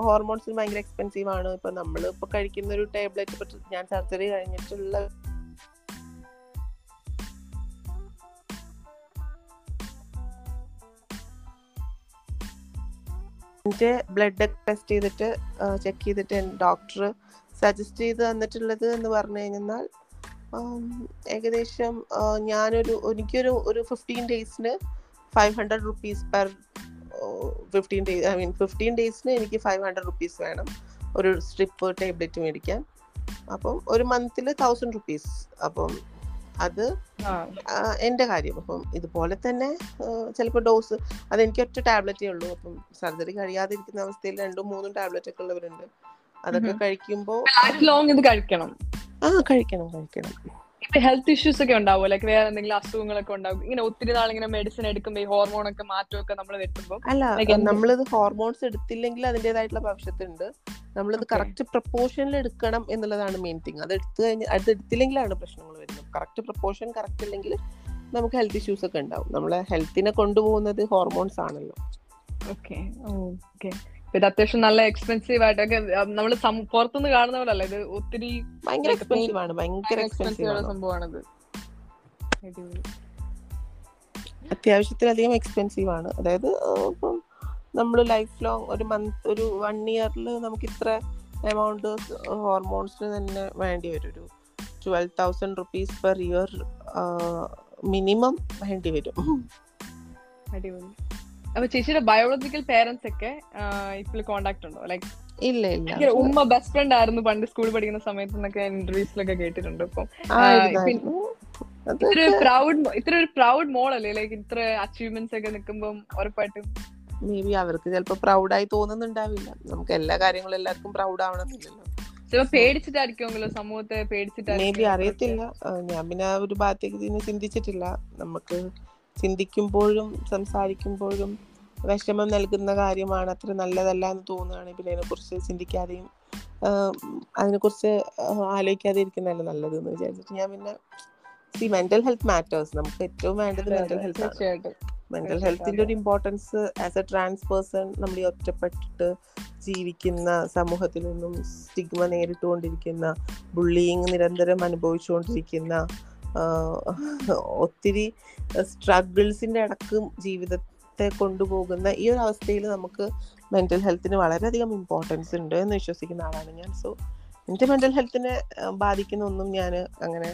ഹോർമോൺസിന് ഭയങ്കര എക്സ്പെൻസീവ് ആണ്. ഇപ്പൊ നമ്മൾ ഇപ്പൊ കഴിക്കുന്ന ഒരു ടാബ്ലറ്റ് ഇപ്പൊ ഞാൻ സർജറി കഴിഞ്ഞിട്ടുള്ള എന്റെ ബ്ലഡ് ടെസ്റ്റ് ചെയ്തിട്ട് ചെക്ക് ചെയ്തിട്ട് ഡോക്ടർ സജസ്റ്റ് ചെയ്ത് തന്നിട്ടുള്ളത് എന്ന് പറഞ്ഞു കഴിഞ്ഞാൽ ഏകദേശം ഞാനൊരു എനിക്കൊരു ഒരു fifteen ഡേയ്സിന് five hundred rupees per fifteen days I mean fifteen ഡേയ്സിന് എനിക്ക് ഫൈവ് ഹൺഡ്രഡ് റുപ്പീസ് വേണം. ഒരു സ്ട്രിപ്പ് ടാബ്ലറ്റ് മേടിക്കാൻ. അപ്പം ഒരു മന്തിൽ തൗസൻഡ് റുപ്പീസ് അപ്പം അത് എന്റെ എന്റെ കാര്യം. അപ്പം ഇതുപോലെ തന്നെ ചിലപ്പോൾ ഡോസ് അത് എനിക്ക് ഒറ്റ ടാബ്ലറ്റേ ഉള്ളൂ. അപ്പം സർജറി കഴിയാതിരിക്കുന്ന അവസ്ഥയിൽ രണ്ടും മൂന്നും ടാബ്ലറ്റ് ഒക്കെ ഉള്ളവരുണ്ട്. അതൊക്കെ. കഴിക്കുമ്പോൾ ആ കഴിക്കണം കഴിക്കണം. ഹെൽത്ത് ഇഷ്യൂസ് ഒക്കെ ഉണ്ടാവും ലൈക്ക് വേറെ എന്തെങ്കിലും അസുഖങ്ങളൊക്കെ ഉണ്ടാവും. ഇങ്ങനെ ഒത്തിരി നാൾ ഇങ്ങനെ മെഡിസിൻ എടുക്കുമ്പോൾ ഈ ഹോർമോൺ ഒക്കെ മാറ്റമൊക്കെ നമ്മൾ വരുത്തുമ്പോൾ അല്ല? നമ്മളിത് ഹോർമോൺസ് എടുത്തില്ലെങ്കിൽ അതിന്റെതായിട്ടുള്ള ഭവിഷ്യത്തുണ്ട്. നമ്മളിത്. കറക്റ്റ് പ്രപ്പോർഷനിൽ എടുക്കണം എന്നുള്ളതാണ് മെയിൻ തിങ് അത് എടുത്തു കഴിഞ്ഞാൽ അത് എടുത്തില്ലെങ്കിലാണ് പ്രശ്നങ്ങൾ വരുന്നത്. കറക്റ്റ് പ്രപ്പോർഷൻ കറക്റ്റ് ഇല്ലെങ്കിൽ നമുക്ക് ഹെൽത്ത് ഇഷ്യൂസ് ഒക്കെ ഉണ്ടാവും. നമ്മളെ ഹെൽത്തിനെ കൊണ്ടുപോകുന്നത് ഹോർമോൺസ് ആണല്ലോ. ഓക്കെ ഓക്കെ ഇത് അത്യാവശ്യം നല്ല എക്സ്പെൻസീവ് ആയിട്ടൊക്കെ നമ്മൾ പുറത്തുനിന്ന് കാണുന്ന പോലെ അല്ല ഇത് ഒത്തിരി ഭയങ്കര എക്സ്പെൻസീവ് ആണ് ഭയങ്കര എക്സ്പെൻസീവ് ആണ്. സംഭവമാണിത്. അത്യാവശ്യത്തിലധികം എക്സ്പെൻസീവ് ആണ്. അതായത് ഇപ്പം നമ്മൾ ലൈഫ് ലോങ് ഒരു മന്ത് ഒരു വൺ ഇയറിൽ നമുക്ക് ഇത്ര എമൗണ്ട് ഹോർമോൺസിന് തന്നെ വേണ്ടി വരും. ഒരു twelve thousand rupees per year minimum വേണ്ടി വരും. അടിപൊളി. അപ്പൊ ചേച്ചിയുടെ ബയോളജിക്കൽ പേരൻസ് ഒക്കെ ഇപ്പോൾ കോണ്ടാക്ട് ഉണ്ടോ? ലൈക് ഇല്ല ഇല്ല. ഉമ്മ ബെസ്റ്റ് ഫ്രണ്ട് ആയിരുന്നു പണ്ട് സ്കൂളിൽ പഠിക്കുന്ന സമയത്ത് എന്നൊക്കെ ഇന്റർവ്യൂസിലൊക്കെ കേട്ടിട്ടുണ്ട് ഇപ്പം. ഇത്ര പ്രൗഡ് ഇത്ര ഒരു പ്രൗഡ് മോളല്ലേ ലൈക്ക് ഇത്ര അച്ചീവ്മെന്റ്സ് ഒക്കെ നിൽക്കുമ്പോൾ ഉറപ്പായിട്ടും. മേ ബി അവർക്ക് ചിലപ്പോൾ പ്രൗഡായി തോന്നുന്നുണ്ടാവില്ല. നമുക്ക് എല്ലാ കാര്യങ്ങളും എല്ലാവർക്കും പ്രൗഡ് ആവണമെന്നില്ലല്ലോ. ചിലപ്പോ പേടിച്ചിട്ടായിരിക്കുമല്ലോ സമൂഹത്തെ മേ ബി പേടിച്ചിട്ടായിരിക്കും അറിയത്തില്ല. ഞാൻ പിന്നെ ആ ഒരു ഭാഗത്തേക്ക് ഇതിന് ചിന്തിച്ചിട്ടില്ല. നമുക്ക് ചിന്തിക്കുമ്പോഴും സംസാരിക്കുമ്പോഴും വിഷമം നൽകുന്ന കാര്യമാണ് അത്ര നല്ലതല്ല എന്ന് തോന്നുകയാണെങ്കിൽ പിന്നെ അതിനെക്കുറിച്ച് ചിന്തിക്കാതെയും അതിനെക്കുറിച്ച് ആലോചിക്കാതെ ഇരിക്കുന്നതല്ല നല്ലത് എന്ന് വിചാരിച്ചിട്ട് ഞാൻ പിന്നെ സി മെന്റൽ ഹെൽത്ത് മാറ്റേഴ്സ് നമുക്ക് ഏറ്റവും വേണ്ടത് മെന്റൽ ഹെൽത്ത് മെന്റൽ ഹെൽത്തിന്റെ ഒരു importance as a trans person നമ്മൾ ഈ ഒറ്റപ്പെട്ടിട്ട് ജീവിക്കുന്ന സമൂഹത്തിൽ നിന്നും സ്റ്റിഗ്മ നേരിട്ടുകൊണ്ടിരിക്കുന്ന ബുള്ളിങ് നിരന്തരം അനുഭവിച്ചുകൊണ്ടിരിക്കുന്ന ഒത്തിരി സ്ട്രഗിൾസിന്റെ അടക്കം ജീവിതത്തെ കൊണ്ടുപോകുന്ന ഈ ഒരു അവസ്ഥയിൽ നമുക്ക് മെന്റൽ ഹെൽത്തിന് വളരെയധികം ഇമ്പോർട്ടൻസ് ഉണ്ട് എന്ന് വിശ്വസിക്കുന്ന ആളാണ് ഞാൻ. സോ എന്റെ മെന്റൽ ഹെൽത്തിനെ ബാധിക്കുന്ന ഒന്നും ഞാൻ അങ്ങനെ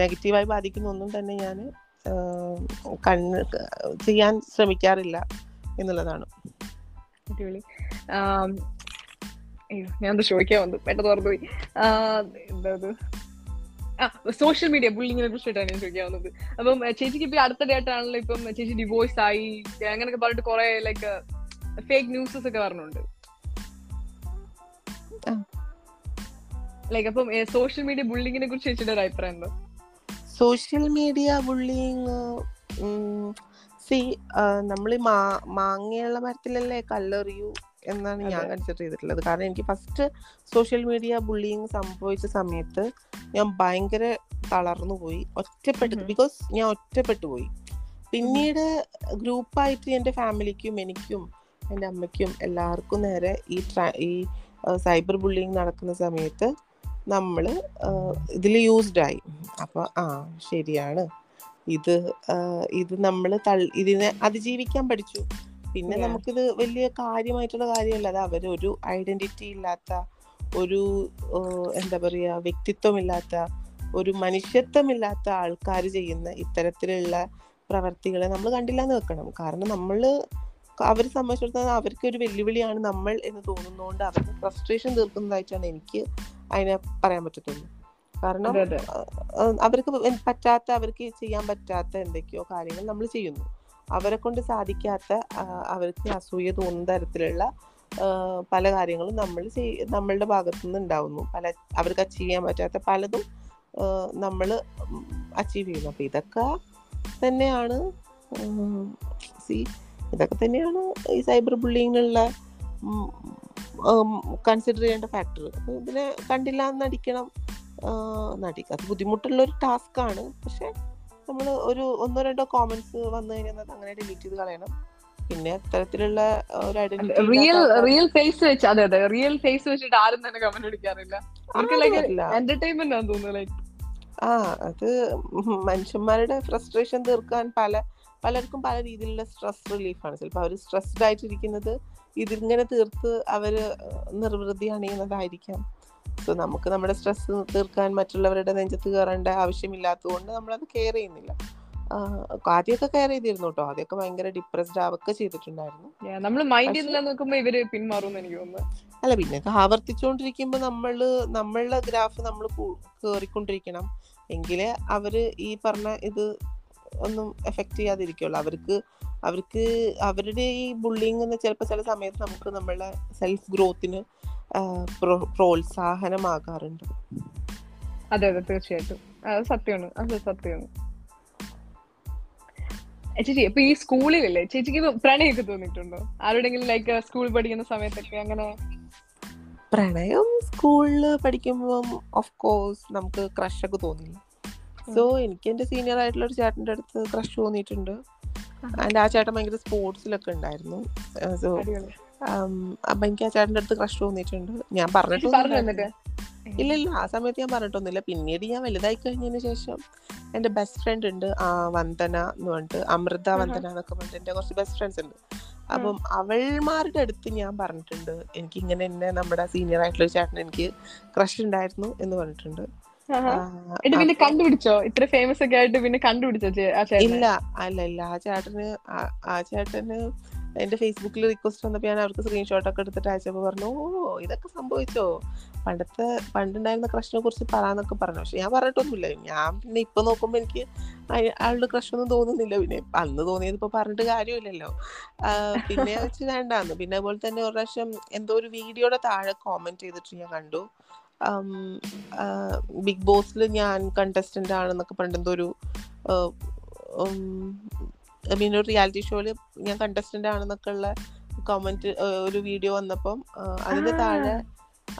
നെഗറ്റീവായി ബാധിക്കുന്ന ഒന്നും തന്നെ ഞാൻ കണ്ണ് ചെയ്യാൻ ശ്രമിക്കാറില്ല എന്നുള്ളതാണ്. ഞാൻ ചോദിക്കാൻ വന്നു പെട്ടെന്ന് ഓർമ്മ പോയി സോഷ്യൽ മീഡിയ ബുള്ളിങ്ങിനെ കുറിച്ചിട്ടാണ് ഞാൻ ചോദിക്കാവുന്നത്. അപ്പം ചേച്ചിക്ക് ഇപ്പൊ അടുത്തിടെയായിട്ടാണല്ലോ ഇപ്പം ചേച്ചി ഡിവോഴ്സ് ആയി. അങ്ങനെയൊക്കെ പറഞ്ഞിട്ട് കുറെ ലൈക്ക് ഫേക്ക് ന്യൂസസ് ഒക്കെ പറഞ്ഞുണ്ട്. ലൈക്ക് അപ്പം സോഷ്യൽ മീഡിയ ബുള്ളിങ്ങിനെ കുറിച്ച് ചേച്ചിയുടെ ഒരു അഭിപ്രായം എന്തോ? സോഷ്യൽ മീഡിയ ബുള്ളിങ് സി നമ്മൾ മാങ്ങയുള്ള മരത്തിലല്ലേ കല്ലെറിയൂ? എന്നാണ് ഞാൻ കൺസിഡർ ചെയ്തിട്ടുള്ളത്. കാരണം എനിക്ക് ഫസ്റ്റ് സോഷ്യൽ മീഡിയ ബുള്ളിങ് സംഭവിച്ച സമയത്ത് ഞാൻ ഭയങ്കര തളർന്നു പോയി. ഒറ്റപ്പെട്ടു. ബിക്കോസ് ഞാൻ ഒറ്റപ്പെട്ടു പോയി. പിന്നീട് ഗ്രൂപ്പായിട്ട് എന്റെ ഫാമിലിക്കും എനിക്കും എന്റെ അമ്മയ്ക്കും എല്ലാവർക്കും നേരെ ഈ ട്രാ- ഈ സൈബർ ബുള്ളിങ് നടക്കുന്ന സമയത്ത് നമ്മൾ ഇതിൽ യൂസ്ഡ് ആയി. അപ്പോൾ ആ ശരിയാണ്. ഇത് ഇത് നമ്മൾ ഇതിനെ അതിജീവിക്കാൻ പഠിച്ചു. പിന്നെ. നമുക്കിത് വലിയ കാര്യമായിട്ടുള്ള കാര്യമല്ല. അത് അവരൊരു ഐഡന്റിറ്റി ഇല്ലാത്ത ഒരു എന്താ പറയുക വ്യക്തിത്വമില്ലാത്ത ഒരു മനുഷ്യത്വമില്ലാത്ത ആൾക്കാർ ചെയ്യുന്ന ഇത്തരത്തിലുള്ള പ്രവർത്തികളെ നമ്മൾ കണ്ടില്ല എന്ന് വെക്കണം. കാരണം നമ്മൾ അവരെ സംബന്ധിച്ചിടത്തോളം അവർക്ക് ഒരു വെല്ലുവിളിയാണ് നമ്മൾ എന്ന് തോന്നുന്നതുകൊണ്ട് അവർക്ക് ഫ്രസ്ട്രേഷൻ തീർക്കുന്നതായിട്ടാണ് എനിക്ക് അതിനെ പറയാൻ പറ്റത്തുള്ളൂ. കാരണം അവർക്ക് പറ്റാത്ത അവർക്ക് ചെയ്യാൻ പറ്റാത്ത എന്തൊക്കെയോ കാര്യങ്ങൾ നമ്മൾ ചെയ്യുന്നു. അവരെ കൊണ്ട് സാധിക്കാത്ത അവർക്ക് അസൂയ തോന്നുന്ന തരത്തിലുള്ള പല കാര്യങ്ങളും നമ്മൾ ചെയ് നമ്മളുടെ ഭാഗത്തു നിന്ന് ഉണ്ടാവുന്നു. പല അവർക്ക് അച്ചീവ് ചെയ്യാൻ പറ്റാത്ത പലതും നമ്മൾ അച്ചീവ് ചെയ്യുന്നു. അപ്പം ഇതൊക്കെ തന്നെയാണ് സി ഇതൊക്കെ തന്നെയാണ് ഈ സൈബർ ബുള്ളിങ്ങിനുള്ള കൺസിഡർ ചെയ്യേണ്ട ഫാക്ടർ അപ്പം ഇതിനെ കണ്ടില്ല എന്ന് നടിക്കണം നടിക്കുക അത് ബുദ്ധിമുട്ടുള്ള ഒരു ടാസ്ക് ആണ്. പക്ഷെ നമ്മൾ ഒരു ഒന്നോ രണ്ടോ കോമൻസ് വന്നു കഴിഞ്ഞാൽ അങ്ങനെ ഡിലീറ്റ് ചെയ്ത് കളയണം. പിന്നെ അത്തരത്തിലുള്ള ഒരു ഐഡന്റിറ്റി റിയൽ റിയൽ ഫേസ് വെച്ച് അതെ അതെ റിയൽ ഫേസ് വെച്ചിട്ട് ആരും തന്നെ കമന്റ് അടിക്കാറില്ല. എന്റർടൈൻമെന്റ് ആണെന്ന് തോന്നുന്നു ലൈക്ക് ആ അത് മനുഷ്യന്മാരുടെ ഫ്രസ്ട്രേഷൻ തീർക്കാൻ പല പലർക്കും പല രീതിയിലുള്ള സ്ട്രെസ് റിലീഫാണ് ചിലപ്പോൾ അവർ സ്ട്രെസ്ഡ് ആയിട്ടിരിക്കുന്നത് ഇതിങ്ങനെ തീർത്ത് അവർ നിർവൃതി അണിയുന്നതായിരിക്കാം സോ നമുക്ക് നമ്മുടെ സ്ട്രെസ് തീർക്കാൻ മറ്റുള്ളവരുടെ നെഞ്ചത്ത് കയറേണ്ട ആവശ്യമില്ലാത്തതുകൊണ്ട് നമ്മളത് കെയർ ചെയ്യുന്നില്ല. ആദ്യമൊക്കെ കെയർ ചെയ്തിരുന്നു കേട്ടോ ആദ്യമൊക്കെ ഭയങ്കര ഡിപ്രസ്ഡ് ആവൊക്കെ ചെയ്തിട്ടുണ്ടായിരുന്നു. നമ്മൾ മൈൻഡ് ചെയ്തില്ല നോക്കുമ്പോ ഇവർ പിന്മാറും എനിക്ക് തോന്നുന്നു. അല്ല പിന്നെ ആവർത്തിച്ചുകൊണ്ടിരിക്കുമ്പോൾ നമ്മൾ നമ്മളുടെ ഗ്രാഫ് നമ്മൾ കേറിക്കൊണ്ടിരിക്കണം. എങ്കിലേ അവർ ഈ പറഞ്ഞ ഇത് ഒന്നും എഫക്ട് ചെയ്യാതിരിക്കുള്ളൂ. അവർക്ക് അവർക്ക് അവരുടെ ഈ ബുള്ളിങ് എന്ന് ചിലപ്പോൾ ചില സമയത്ത് നമുക്ക് നമ്മളുടെ സെൽഫ് ഗ്രോത്തിന് പ്രോത്സാഹനമാകാറുണ്ട്. അതെ അതെ തീർച്ചയായിട്ടും. അത് സത്യമാണ് അത് സത്യമാണ്. ചേച്ചി ഇപ്പൊ ഈ സ്കൂളിലല്ലേ? ചേച്ചിക്ക് പ്രണയമൊക്കെ തോന്നിയിട്ടുണ്ടോ? ആരോടെങ്കിലും ലൈക്ക് സ്കൂൾ പഠിക്കുന്ന സമയത്തൊക്കെ അങ്ങനെ? പ്രണയം സ്കൂളിൽ പഠിക്കുമ്പോൾ ഓഫ് കോഴ്സ് നമുക്ക് ക്രഷ് ഒക്കെ തോന്നില്ല. സോ എനിക്ക് എന്റെ സീനിയർ ആയിട്ടുള്ള ഒരു ചേട്ടന്റെ അടുത്ത് ക്രഷ് തോന്നിയിട്ടുണ്ട്. ആൻഡ് ആ ചേട്ടൻ ഭയങ്കര സ്പോർട്സിലൊക്കെ ഉണ്ടായിരുന്നു. സോ അപ്പൊ എനിക്ക് ആ ചേട്ടന്റെ അടുത്ത് ക്രഷ് തോന്നിയിട്ടുണ്ട് ഞാൻ പറഞ്ഞിട്ടുണ്ട് ഇല്ല. ഇല്ല ആ സമയത്ത് ഞാൻ പറഞ്ഞിട്ടൊന്നുമില്ല. പിന്നീട് ഞാൻ വലുതായി കഴിഞ്ഞതിന് ശേഷം എന്റെ ബെസ്റ്റ് ഫ്രണ്ട് ഉണ്ട് ആ വന്ദന എന്ന് പറഞ്ഞിട്ട് അമൃത വന്ദന എന്നൊക്കെ പറഞ്ഞിട്ട് എന്റെ കുറച്ച് ബെസ്റ്റ് ഫ്രണ്ട്സ് ഉണ്ട്. അപ്പം അവൾമാരുടെ അടുത്ത് ഞാൻ പറഞ്ഞിട്ടുണ്ട് എനിക്ക് ഇങ്ങനെ എന്നെ നമ്മുടെ സീനിയർ ആയിട്ടുള്ള ഒരു ചേട്ടൻ എനിക്ക് ക്രഷ് ഉണ്ടായിരുന്നു എന്ന് പറഞ്ഞിട്ടുണ്ട്. പിന്നെ കണ്ടുപിടിച്ചോ? ഇത്ര ഫേമസ് ഒക്കെ ആയിട്ട് പിന്നെ കണ്ടുപിടിച്ചോ ഇല്ല അല്ല ഇല്ല. ആ ചേട്ടന് ആ ചേട്ടന് എന്റെ ഫേസ്ബുക്കിൽ റിക്വസ്റ്റ് വന്നപ്പോൾ ഞാൻ അവർക്ക് സ്ക്രീൻഷോട്ട് ഒക്കെ എടുത്തിട്ട് അയച്ചപ്പോ പറഞ്ഞു ഓ ഇതൊക്കെ സംഭവിച്ചോ. പണ്ടത്തെ പണ്ടുണ്ടായിരുന്ന ക്രഷിനെ കുറിച്ച് പറയാന്നൊക്കെ പറഞ്ഞു. പക്ഷെ ഞാൻ പറഞ്ഞിട്ടൊന്നുമില്ല. ഞാൻ പിന്നെ ഇപ്പൊ നോക്കുമ്പോ എനിക്ക് അയാളുടെ ക്രഷ് ഒന്നും തോന്നുന്നില്ല. പിന്നെ അന്ന് തോന്നിയത് ഇപ്പൊ പറഞ്ഞിട്ട് കാര്യമില്ലല്ലോ. പിന്നെ വെച്ച് വേണ്ടാന്ന്. പിന്നെ അതുപോലെ തന്നെ ഒരു പ്രാവശ്യം എന്തോ ഒരു വീഡിയോയുടെ താഴെ കോമെന്റ് ചെയ്തിട്ട് ഞാൻ കണ്ടു. ബിഗ് ബോസിൽ ഞാൻ കണ്ടസ്റ്റന്റ് ആണെന്നൊക്കെ പറഞ്ഞിട്ട് എന്തോ ഒരു ഐ മീൻ ഒരു റിയാലിറ്റി ഷോയിൽ ഞാൻ കണ്ടസ്റ്റന്റ് ആണെന്നൊക്കെ ഉള്ള കമന്റ് ഒരു വീഡിയോ വന്നപ്പം അതിന്റെ താഴെ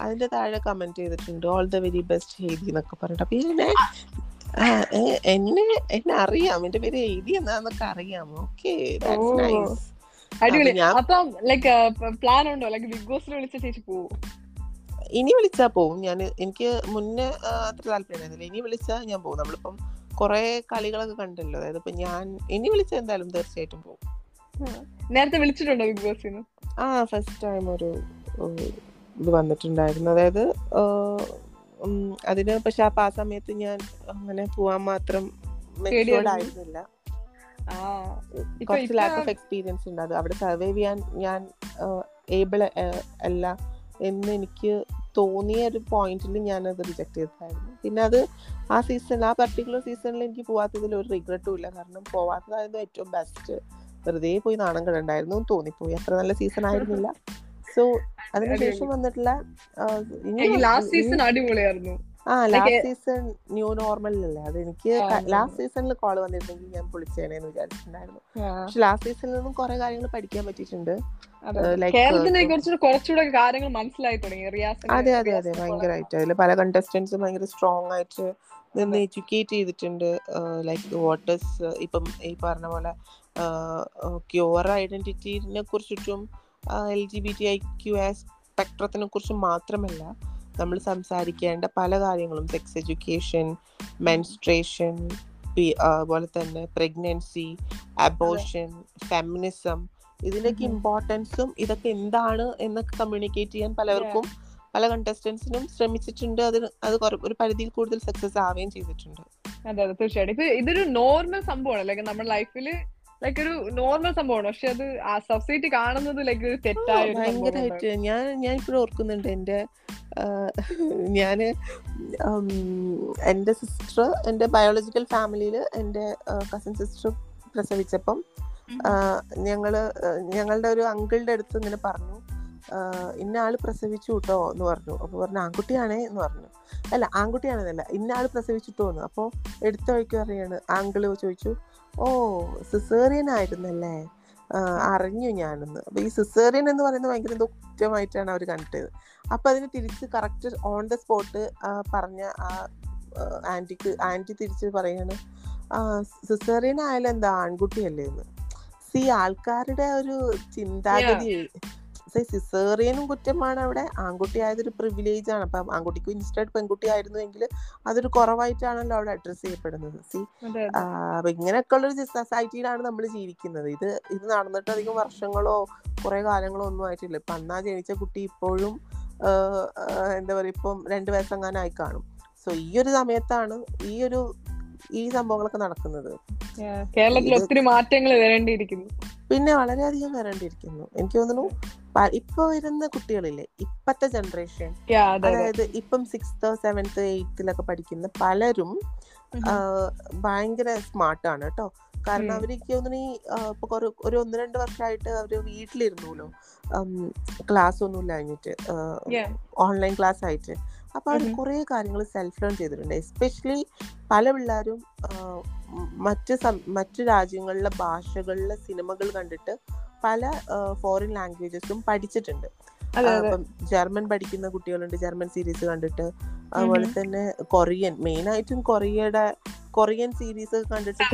അതിന്റെ താഴെ കമന്റ് ചെയ്തിട്ടുണ്ട് all the very best Heidi എന്നൊക്കെ പറഞ്ഞിട്ട്. അപ്പൊ എന്നെ എന്നെ എന്നെ അറിയാം. എന്റെ പേര് എഴുതി എന്നാന്നൊക്കെ അറിയാം. ഓക്കെ അടിപൊളി. അപ്പം ലൈക്ക് പ്ലാൻ ഉണ്ടോ? ലൈക്ക് ബിഗ് ബോസിൽ വിളിച്ച ചേച്ചി പോവും? ഇനി വിളിച്ചാ പോവും. ഞാൻ എനിക്ക് മുന്നേ അത്ര താല്പര്യമായിരുന്നില്ല ഇനി വിളിച്ചാ ഞാൻ പോകും നമ്മളിപ്പം കുറെ കളികളൊക്കെ കണ്ടല്ലോ. അതായത് ഇപ്പൊ ഞാൻ ഇനി വിളിച്ച എന്തായാലും തീർച്ചയായിട്ടും പോകും നേരത്തെ വിളിച്ചിട്ടുണ്ടോ ബിഗ് ബോസിന് ആ ഫസ്റ്റ് ടൈം ഒരു ഇത് വന്നിട്ടുണ്ടായിരുന്നു. അതായത് അതിന് പക്ഷെ അപ്പൊ ആ സമയത്ത് ഞാൻ അങ്ങനെ പോവാൻ മാത്രം ആയിരുന്നില്ല. കുറച്ച് ലാക്ക് ഓഫ് എക്സ്പീരിയൻസ് ഉണ്ട്. അത് അവിടെ സർവൈവ് ചെയ്യാൻ ഞാൻ ഏബിൾ അല്ല എന്ന് എനിക്ക് തോന്നിയ ഒരു പോയിന്റിൽ ഞാൻ അത് റിജക്ട് ചെയ്തതായിരുന്നു. പിന്നെ അത് ആ സീസൺ ആ പർട്ടിക്കുലർ സീസണിൽ എനിക്ക് പോവാത്തതിൽ ഒരു റിഗ്രറ്റും ഇല്ല. കാരണം പോവാത്തതായിരുന്നു ഏറ്റവും ബെസ്റ്റ് വെറുതെ പോയി നാണം കിടണ്ടായിരുന്നു തോന്നിപ്പോയി. അത്ര നല്ല സീസൺ ആയിരുന്നില്ല. സോ അതിനുശേഷം വന്നിട്ടുള്ള ലാസ്റ്റ് സീസൺ അടിപൊളിയായിരുന്നു. ആ ലാസ്റ്റ് സീസൺ ന്യൂ നോർമലിലല്ലേ അത് എനിക്ക് ലാസ്റ്റ് സീസണിൽ കോൾ വന്നിരുന്നെങ്കിൽ ഞാൻ പൊളിച്ചേനെന്ന് വിചാരിച്ചിട്ടുണ്ടായിരുന്നു. പക്ഷെ ലാസ്റ്റ് സീസണിൽ നിന്നും കുറെ കാര്യങ്ങൾ പഠിക്കാൻ പറ്റിയിട്ടുണ്ട്. കേരളത്തിനെ കുറിച്ച് കുറച്ചുകൂടെ കാര്യങ്ങൾ മനസ്സിലായി തുടങ്ങി. അതെ അതെ അതെ. ഭയങ്കരമായിട്ട് അതിൽ പല കണ്ടസ്റ്റൻസും ഭയങ്കര സ്ട്രോങ് ആയിട്ട് നിന്ന് എഡ്യൂക്കേറ്റ് ചെയ്തിട്ടുണ്ട്. ലൈക്ക് വാട്ടേഴ്സ് ഇപ്പം ഈ പറഞ്ഞ പോലെ ക്യൂർ ഐഡന്റിറ്റിനെ കുറിച്ചിട്ടും L G B T I Q S സ്പെക്ട്രത്തിനെ കുറിച്ചും മാത്രമല്ല നമ്മൾ സംസാരിക്കേണ്ട പല കാര്യങ്ങളും സെക്സ് എഡ്യൂക്കേഷൻ മെൻസ്ട്രേഷൻ അതുപോലെ തന്നെ പ്രഗ്നൻസി അബോഷൻ ഫെമിനിസം ഇതിനൊക്കെ ഇമ്പോർട്ടൻസും ഇതൊക്കെ എന്താണ് എന്നൊക്കെ കമ്മ്യൂണിക്കേറ്റ് ചെയ്യാൻ പലർക്കും പല കണ്ടസ്റ്റൻസിനും ശ്രമിച്ചിട്ടുണ്ട്. അതിന് അത് ഒരു പരിധിയിൽ കൂടുതൽ സക്സസ് ആവുകയും ചെയ്തിട്ടുണ്ട്. അതെ അതെ തീർച്ചയായിട്ടും. ഇതൊരു നോർമൽ സംഭവമാണ്. ലൈക്ക് നമ്മുടെ ലൈഫിൽ ലൈക്ക് ഒരു നോർമൽ സംഭവമാണ്. പക്ഷെ അത് ആ സൊസൈറ്റി കാണുന്നത് ലൈക്ക് ഒരു തെറ്റായ ഭയങ്കരമായിട്ട് ഞാൻ ഞാൻ ഇപ്പോഴും ഓർക്കുന്നുണ്ട് എന്റെ ഞാൻ എന്റെ സിസ്റ്റർ എന്റെ ബയോളജിക്കൽ ഫാമിലിയിൽ എന്റെ കസിൻ സിസ്റ്റർ പ്രസവിച്ചപ്പം ഞങ്ങൾ ഞങ്ങളുടെ ഒരു അങ്കിളുടെ അടുത്ത് ഇങ്ങനെ പറഞ്ഞു ഇന്ന ആൾ പ്രസവിച്ചു കേട്ടോ എന്ന് പറഞ്ഞു. അപ്പൊ പറഞ്ഞു ആൺകുട്ടിയാണേ എന്ന് പറഞ്ഞു. അല്ല ആൺകുട്ടിയാണെന്നല്ല ഇന്ന ആൾ പ്രസവിച്ചിട്ടോ എന്ന് അപ്പോൾ എടുത്ത വഴിക്ക് പറയാണ്. ആങ്കിൾ ചോദിച്ചു ഓ സിസേറിയൻ ആയിരുന്നല്ലേ അറിഞ്ഞു ഞാനൊന്ന്. അപ്പൊ ഈ സിസേറിയൻ എന്ന് പറയുന്നത് ഭയങ്കര എന്തോ കുറ്റമായിട്ടാണ് അവർ കണ്ടത്. അപ്പോൾ അതിന് തിരിച്ച് കറക്റ്റ് ഓൺ ദ സ്പോട്ട് പറഞ്ഞ ആ ആന്റിക്ക് ആന്റി തിരിച്ച് പറയാണ് സിസേറിയൻ ആയാലും എന്താ ആൺകുട്ടിയല്ലേ എന്ന്. സി ആൾക്കാരുടെ ഒരു ചിന്താഗതി സിസേറിയനും കുറ്റമാണ്. അവിടെ ആൺകുട്ടി ആയതൊരു പ്രിവിലേജ് ആണ്. അപ്പം ആൺകുട്ടിക്ക് ഇൻസ്റ്റഡ് പെൺകുട്ടി ആയിരുന്നുവെങ്കിൽ അതൊരു കുറവായിട്ടാണല്ലോ അവിടെ അഡ്രസ് ചെയ്യപ്പെടുന്നത്. സി ഇങ്ങനെയൊക്കെ ഉള്ളൊരു സൊസൈറ്റിയിലാണ് നമ്മൾ ജീവിക്കുന്നത്. ഇത് ഇത് നടന്നിട്ട് അധികം വർഷങ്ങളോ കുറെ കാലങ്ങളോ ഒന്നും ആയിട്ടില്ല. ഇപ്പൊ അന്നാ ജനിച്ച കുട്ടി ഇപ്പോഴും എന്താ പറയുക ഇപ്പം രണ്ടു വയസ്സെങ്ങാനായി കാണും. സോ ഈ ഒരു സമയത്താണ് ഈ ഒരു ഈ സംഭവങ്ങളൊക്കെ നടക്കുന്നത്. കേരളത്തിൽ ഒത്തിരി മാറ്റങ്ങൾ വരേണ്ടിയിരിക്കുന്നു. പിന്നെ വളരെയധികം വരേണ്ടിയിരിക്കുന്നു എനിക്ക് തോന്നുന്നു ഇപ്പൊ വരുന്ന കുട്ടികളില്ലേ ഇപ്പത്തെ ജനറേഷൻ അതായത് ഇപ്പം സിക്സ്ത് സെവൻത് എയ്ത്തിലൊക്കെ പഠിക്കുന്ന പലരും ഭയങ്കര സ്മാർട്ടാണ് കേട്ടോ കാരണം. അവർക്ക് തോന്നുന്നു ഈ ഇപ്പൊ ഒരു ഒന്ന് രണ്ട് വർഷമായിട്ട് അവർ വീട്ടിലിരുന്നുല്ലോ ക്ലാസ് ഒന്നും ഇല്ലാഞ്ഞിട്ട്. ഓൺലൈൻ ക്ലാസ് ആയിട്ട്. അപ്പൊ അവർ കുറെ കാര്യങ്ങൾ സെൽഫ് ലേൺ ചെയ്തിട്ടുണ്ട്. എസ്പെഷ്യലി പല പിള്ളേരും മറ്റ് മറ്റ് രാജ്യങ്ങളിലെ ഭാഷകളിലെ സിനിമകൾ കണ്ടിട്ട് പല ഫോറിൻ ലാംഗ്വേജസും പഠിച്ചിട്ടുണ്ട്. ജർമ്മൻ പഠിക്കുന്ന കുട്ടികളുണ്ട് ജർമ്മൻ സീരീസ് കണ്ടിട്ട്. അതുപോലെ തന്നെ കൊറിയൻ മെയിൻ ആയിട്ടും കൊറിയയുടെ കൊറിയൻ സീരീസ് കണ്ടിട്ട്